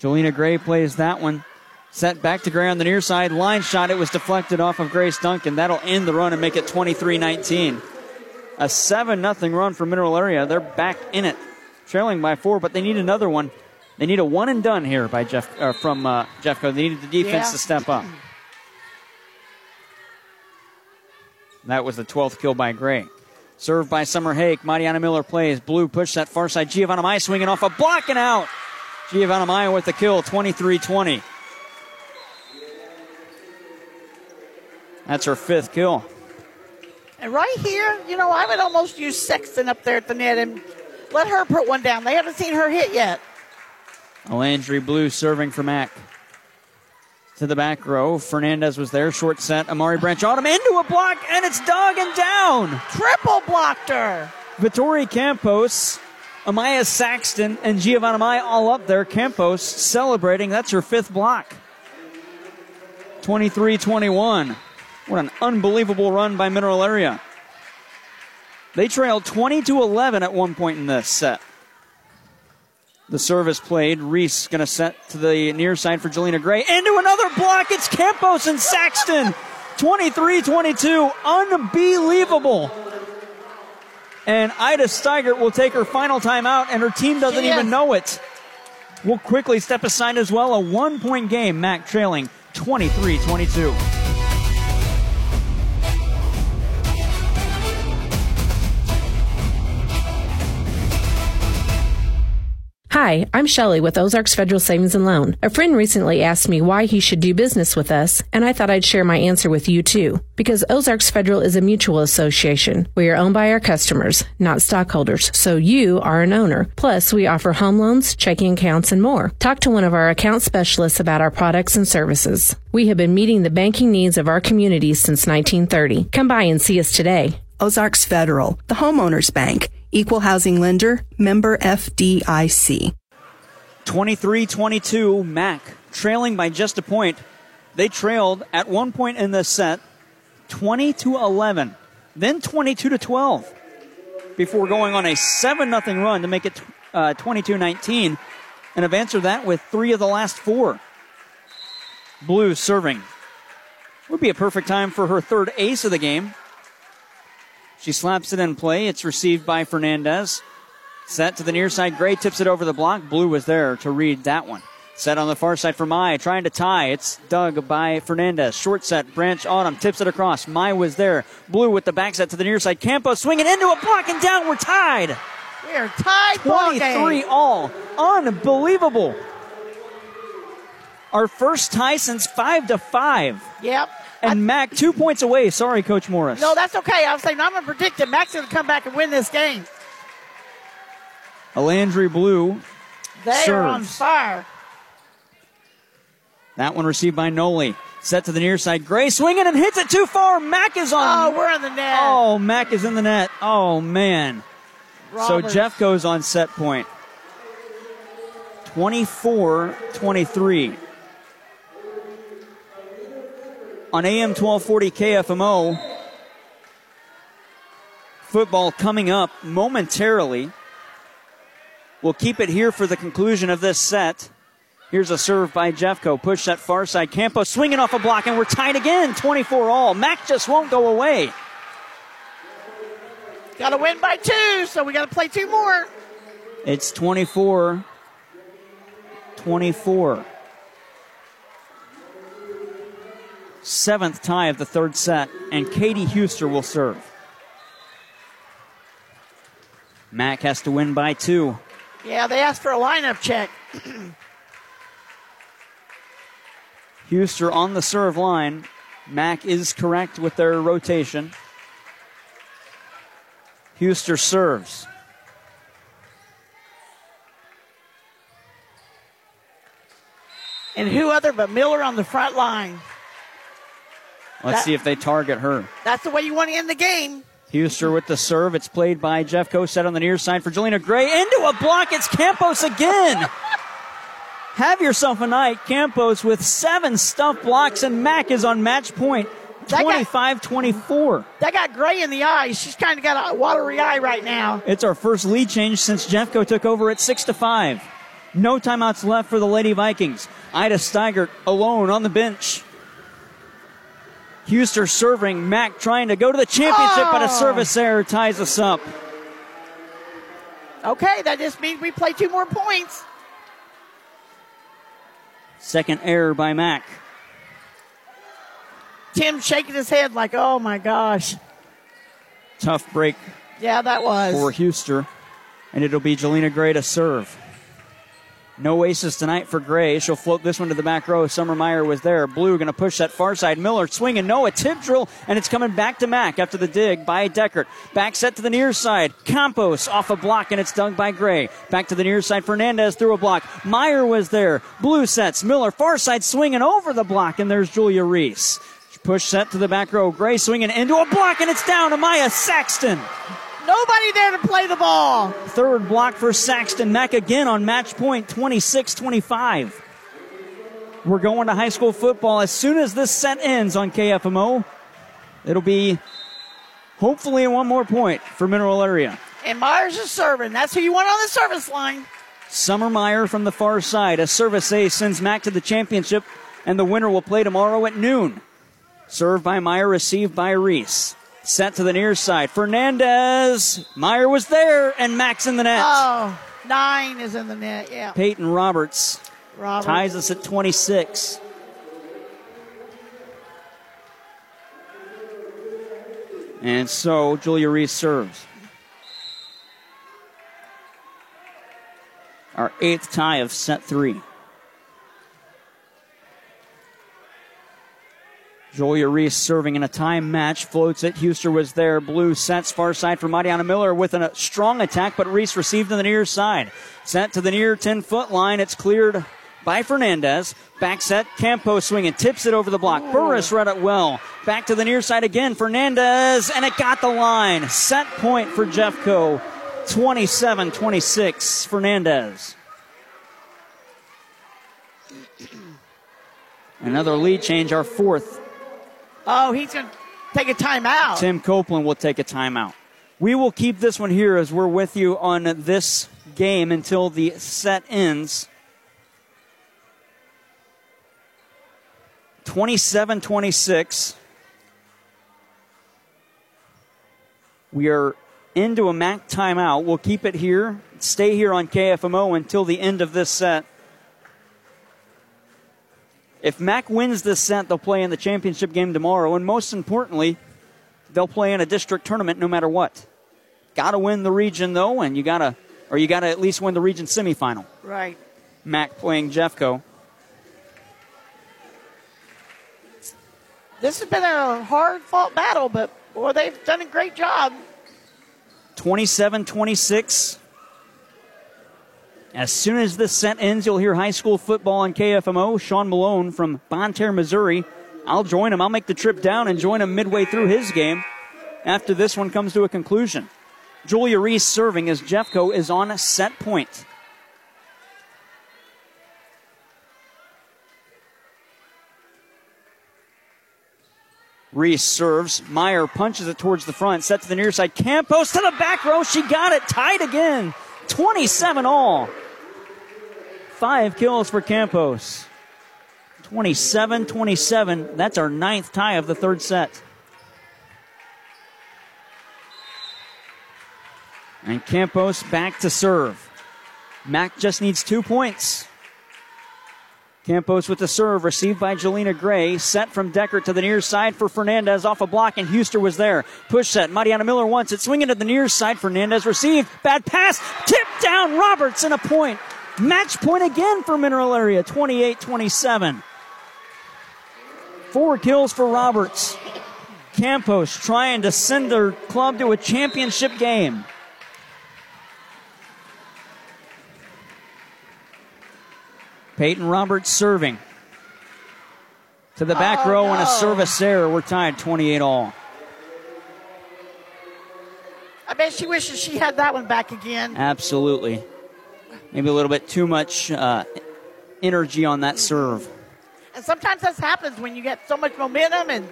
Jelena Gray plays that one. Set back to Gray on the near side. Line shot. It was deflected off of Grace Duncan. That'll end the run and make it 23 19. A 7 0 run for Mineral Area. They're back in it. Trailing by four, but they need another one. They need a one and done here by Jeff uh, from uh, Jeffco. They needed the defense Yeah. to step up. That was the 12th kill by Gray. Served by Summer Hake. Mariana Miller plays. Blue push that far side. Giovanna Mai swinging off a block and out. Giovanna Mai with the kill, 23 20. That's her fifth kill. And right here, you know, I would almost use Sexton up there at the net and let her put one down. They haven't seen her hit yet. Landry Blue serving for Mac. To the back row. Fernandez was there. Short set. Amari Branch Autumn into a block, and it's dogging down. Triple blocked her. Vittoria Campos, Amaya Saxton, and Giovanna Mai all up there. Campos celebrating. That's her fifth block. 23 21. What an unbelievable run by Mineral Area. They trailed 20 to 11 at one point in this set. The service played. Reese going to set to the near side for Jelena Gray. Into another block. It's Campos and Saxton. 23 22. Unbelievable. And Ida Steigert will take her final timeout, and her team doesn't She even know it. We'll quickly step aside as well. A one point game. Mac trailing 23 22. Hi, I'm Shelley with Ozarks Federal Savings and Loan. A friend recently asked me why he should do business with us, and I thought I'd share my answer with you too. Because Ozarks Federal is a mutual association. We are owned by our customers, not stockholders, so you are an owner. Plus, we offer home loans, checking accounts, and more. Talk to one of our account specialists about our products and services. We have been meeting the banking needs of our community since 1930. Come by and see us today. Ozarks Federal, the homeowners bank, equal housing lender, member FDIC. 23 22, Mac trailing by just a point. They trailed at one point in this set 20 to 11, then 22 to 12 before going on a 7 0 run to make it uh, 22 19 and have answered that with three of the last four. Blue serving. Would be a perfect time for her third ace of the game. She slaps it in play. It's received by Fernandez. Set to the near side. Gray tips it over the block. Blue was there to read that one. Set on the far side for Mai, trying to tie. It's dug by Fernandez. Short set. Branch Autumn tips it across. Mai was there. Blue with the back set to the near side. Campo swinging into a block and down. We're tied. We're tied ball 23 all. Unbelievable. Our first tie since 5 to 5. Yep. And Mac two points away. Sorry, Coach Morris. No, that's okay. I was saying I'm gonna predict that Mac's gonna come back and win this game. Landry Blue They are on fire. That one received by Noli. Set to the near side. Gray swinging and hits it too far. Mac is on. Oh, we're in the net. Oh, Mac is in the net. Oh, man. Roberts. So Jeffco's on set point. 24 23. On AM 1240 KFMO, football coming up momentarily. We'll keep it here for the conclusion of this set. Here's a serve by Jeffco. Push that far side. Campos swinging off a block, and we're tied again, 24 all. Mac just won't go away. Got to win by two, so we got to play two more. It's 24 24. Seventh tie of the third set, and Katie Huster will serve. Mac has to win by two. Yeah, they asked for a lineup check. Huster on the serve line. Mac is correct with their rotation. Huster serves. And who other but Miller on the front line? Let's That- see if they target her. That's the way you want to end the game. Huster with the serve. It's played by Jeffco. Set on the near side for Jelena Gray. Into a block. It's Campos again. Have yourself a night. Campos with seven stuff blocks, and Mac is on match point. 25 24. That got Gray in the eyes. She's kind of got a watery eye right now. It's our first lead change since Jeffco took over at 6 to 5. No timeouts left for the Lady Vikings. Ida Steigert alone on the bench. Huster serving. Mac trying to go to the championship, but a Oh. service error ties us up. Okay, that just means we play two more points. Second error by Mac. Tim shaking his head like, oh my gosh. Tough break Yeah, that was. for Huster. And it'll be Jelena Gray to serve. No aces tonight for Gray. She'll float this one to the back row. Summer Meyer was there. Blue going to push that far side. Miller swinging. No, a tip drill. And it's coming back to Mac after the dig by Deckert. Back set to the near side. Campos off a block and it's dug by Gray. Back to the near side. Fernandez through a block. Meyer was there. Blue sets. Miller far side swinging over the block. And there's Julia Reese. Push set to the back row. Gray swinging into a block and it's down to Maya Saxton. Nobody there to play the ball. Third block for Saxton. Mac again on match point 26 25. We're going to high school football as soon as this set ends on KFMO. It'll be hopefully one more point for Mineral Area. And Myers is serving. That's who you want on the service line. Summer Meyer from the far side. A service ace sends Mac to the championship, and the winner will play tomorrow at noon. Served by Meyer, received by Reese. Set to the near side. Fernandez. Meyer was there, and Mac's in the net. Oh, nine is in the net. Yeah. Peyton Roberts Roberts. ties us at 26. And so Julia Reese serves. Our eighth tie of set three. Julia Reese serving in a time match, floats it. Huster was there. Blue sets far side for Mariana Miller with a strong attack, but Reese received on the near side. Sent to the near 10 foot line. It's cleared by Fernandez. Back set, Campo swinging, tips it over the block. Burris read it well. Back to the near side again. Fernandez, and it got the line. Set point for Jeffco. 27 26. Fernandez. Another lead change, our fourth. Oh, he's going to take a timeout. Tim Copeland will take a timeout. We will keep this one here as we're with you on this game until the set ends. 27 26. We are into a MAC timeout. We'll keep it here, stay here on KFMO until the end of this set. If MAC wins this set, they'll play in the championship game tomorrow, and most importantly, they'll play in a district tournament no matter what. Got to win the region though, and you got to, or you got to at least win the region semifinal. Right. MAC playing Jeffco. This has been a hard fought battle, but boy, they've done a great job. 27 26. As soon as this set ends, you'll hear high school football on KFMO. Sean Malone from Bonne Terre, Missouri. I'll join him. I'll make the trip down and join him midway through his game after this one comes to a conclusion. Julia Reese serving as Jeffco is on a set point. Reese serves. Meyer punches it towards the front, set to the near side. Campos to the back row. She got it tied again. 27 all. Five kills for Campos. 27 27. That's our ninth tie of the third set. And Campos back to serve. Mac just needs two points. Campos with the serve, received by Jelena Gray. Set from Deckert to the near side for Fernandez off a block, and Huster was there. Push set. Mariana Miller wants it. Swinging to the near side. Fernandez received. Bad pass. Tipped down. Roberts a point. Match point again for Mineral Area. 28 27. Four kills for Roberts. Campos trying to send their club to a championship game. Peyton Roberts serving. To the back Oh, row and a service error. We're tied 28 all. I bet she wishes she had that one back again. Absolutely. Maybe a little bit too much uh, energy on that serve. And sometimes this happens when you get so much momentum and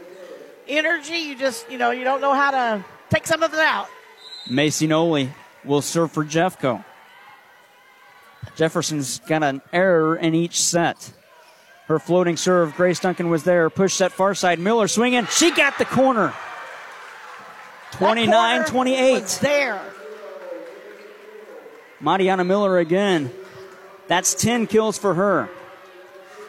energy, you just, you know, you don't know how to take some of it out. Macy Noli will serve for Jeffco. Jefferson's got an error in each set. Her floating serve, Grace Duncan was there. Push set far side. Miller swinging. She got the corner. 29 28. There. Mariana Miller again. That's 10 kills for her.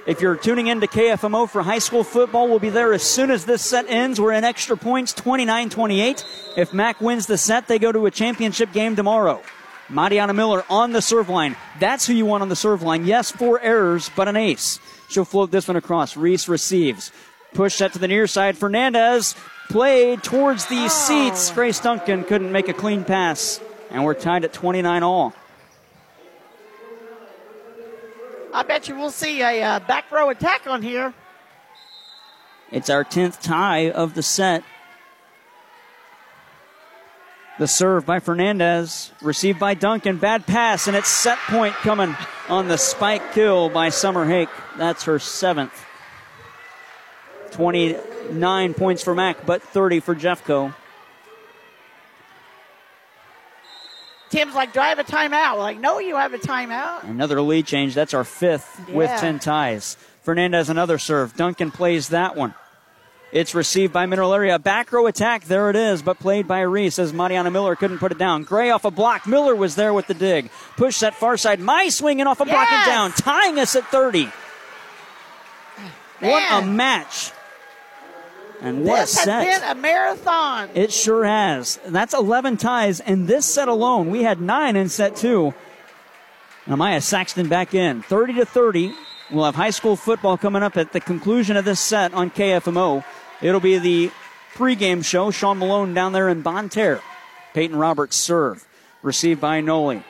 If you're tuning in to KFMO for high school football, we'll be there as soon as this set ends. We're in extra points, 29 28. If Mac wins the set, they go to a championship game tomorrow. Mariana Miller on the serve line. That's who you want on the serve line. Yes, four errors, but an ace. She'll float this one across. Reese receives. Push set to the near side. Fernandez played towards the seats. Oh. Grace Duncan couldn't make a clean pass. And we're tied at 29 all. I bet you we'll see a uh, back row attack on here. It's our 10th tie of the set. The serve by Fernandez, received by Duncan. Bad pass, and it's set point coming on the spike kill by Summer Hake. That's her seventh. 29 points for Mac, but 30 for Jeffco. Tim's like, Do I have a timeout? We're like, no, you have a timeout. Another lead change. That's our fifth with 10 ties. Fernandez, another serve. Duncan plays that one. It's received by Mineral Area. Back row attack. There it is, but played by Reese as Mariana Miller couldn't put it down. Gray off a block. Miller was there with the dig. Push that far side. Mai swinging off a block and down, tying us at 30. What a match. And what this a set. has been a marathon. It sure has. That's 11 ties in this set alone. We had nine in set two. And Amaya Saxton back in. 30 to 30. We'll have high school football coming up at the conclusion of this set on KFMO. It'll be the pregame show. Sean Malone down there in Bonne Terre. Peyton Roberts serve. Received by Noli.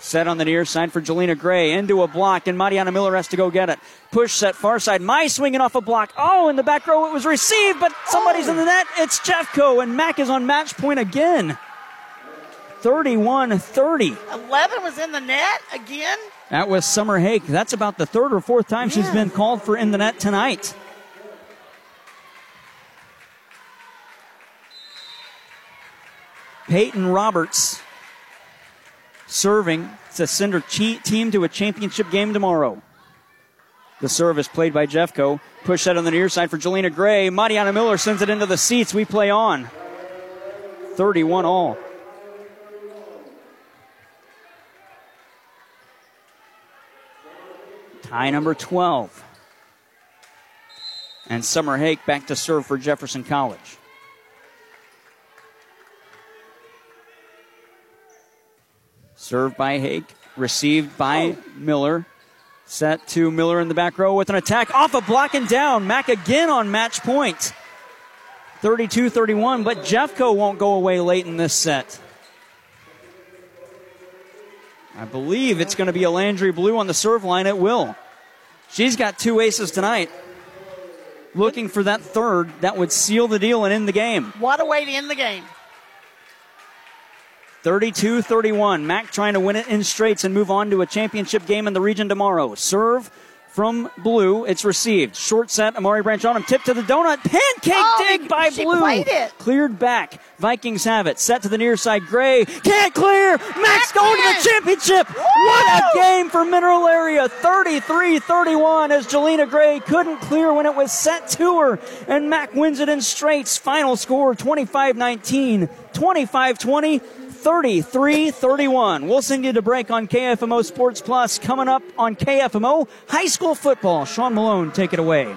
Set on the near side for Jelena Gray. Into a block, and Mariana Miller has to go get it. Push set far side. Mai swinging off a block. Oh, in the back row it was received, but somebody's oh. in the net. It's Jeffco, and Mac is on match point again. 31 30. 11 was in the net again. That was Summer Hake. That's about the third or fourth time she's been called for in the net tonight. Peyton Roberts serving to send her team to a championship game tomorrow. The service played by Jeffco. Push that on the near side for Jelena Gray. Mariana Miller sends it into the seats. We play on. 31 all. Tie number 12. And Summer Hake back to serve for Jefferson College. Served by Hake, received by Miller. Set to Miller in the back row with an attack off a block and down. Mac again on match point. 32 31, but Jeffco won't go away late in this set. I believe it's going to be a Landry Blue on the serve line. It will. She's got two aces tonight. Looking for that third that would seal the deal and end the game. What a way to end the game. 32 31. Mac trying to win it in straights and move on to a championship game in the region tomorrow. Serve from Blue. It's received. Short set. Amari Branch Autumn. Tip to the donut. Pancake Oh, dig by Blue. played it. Cleared back. Vikings have it. Set to the near side. Gray can't clear. Mac's going to the championship. What a game for Mineral Area. 33-31 as Jelena Gray couldn't clear when it was set to her. And Mac wins it in straights. Final score 25-19, 25-20. 33 31. We'll send you to break on KFMO Sports Plus. Coming up on KFMO, high school football. Sean Malone, take it away.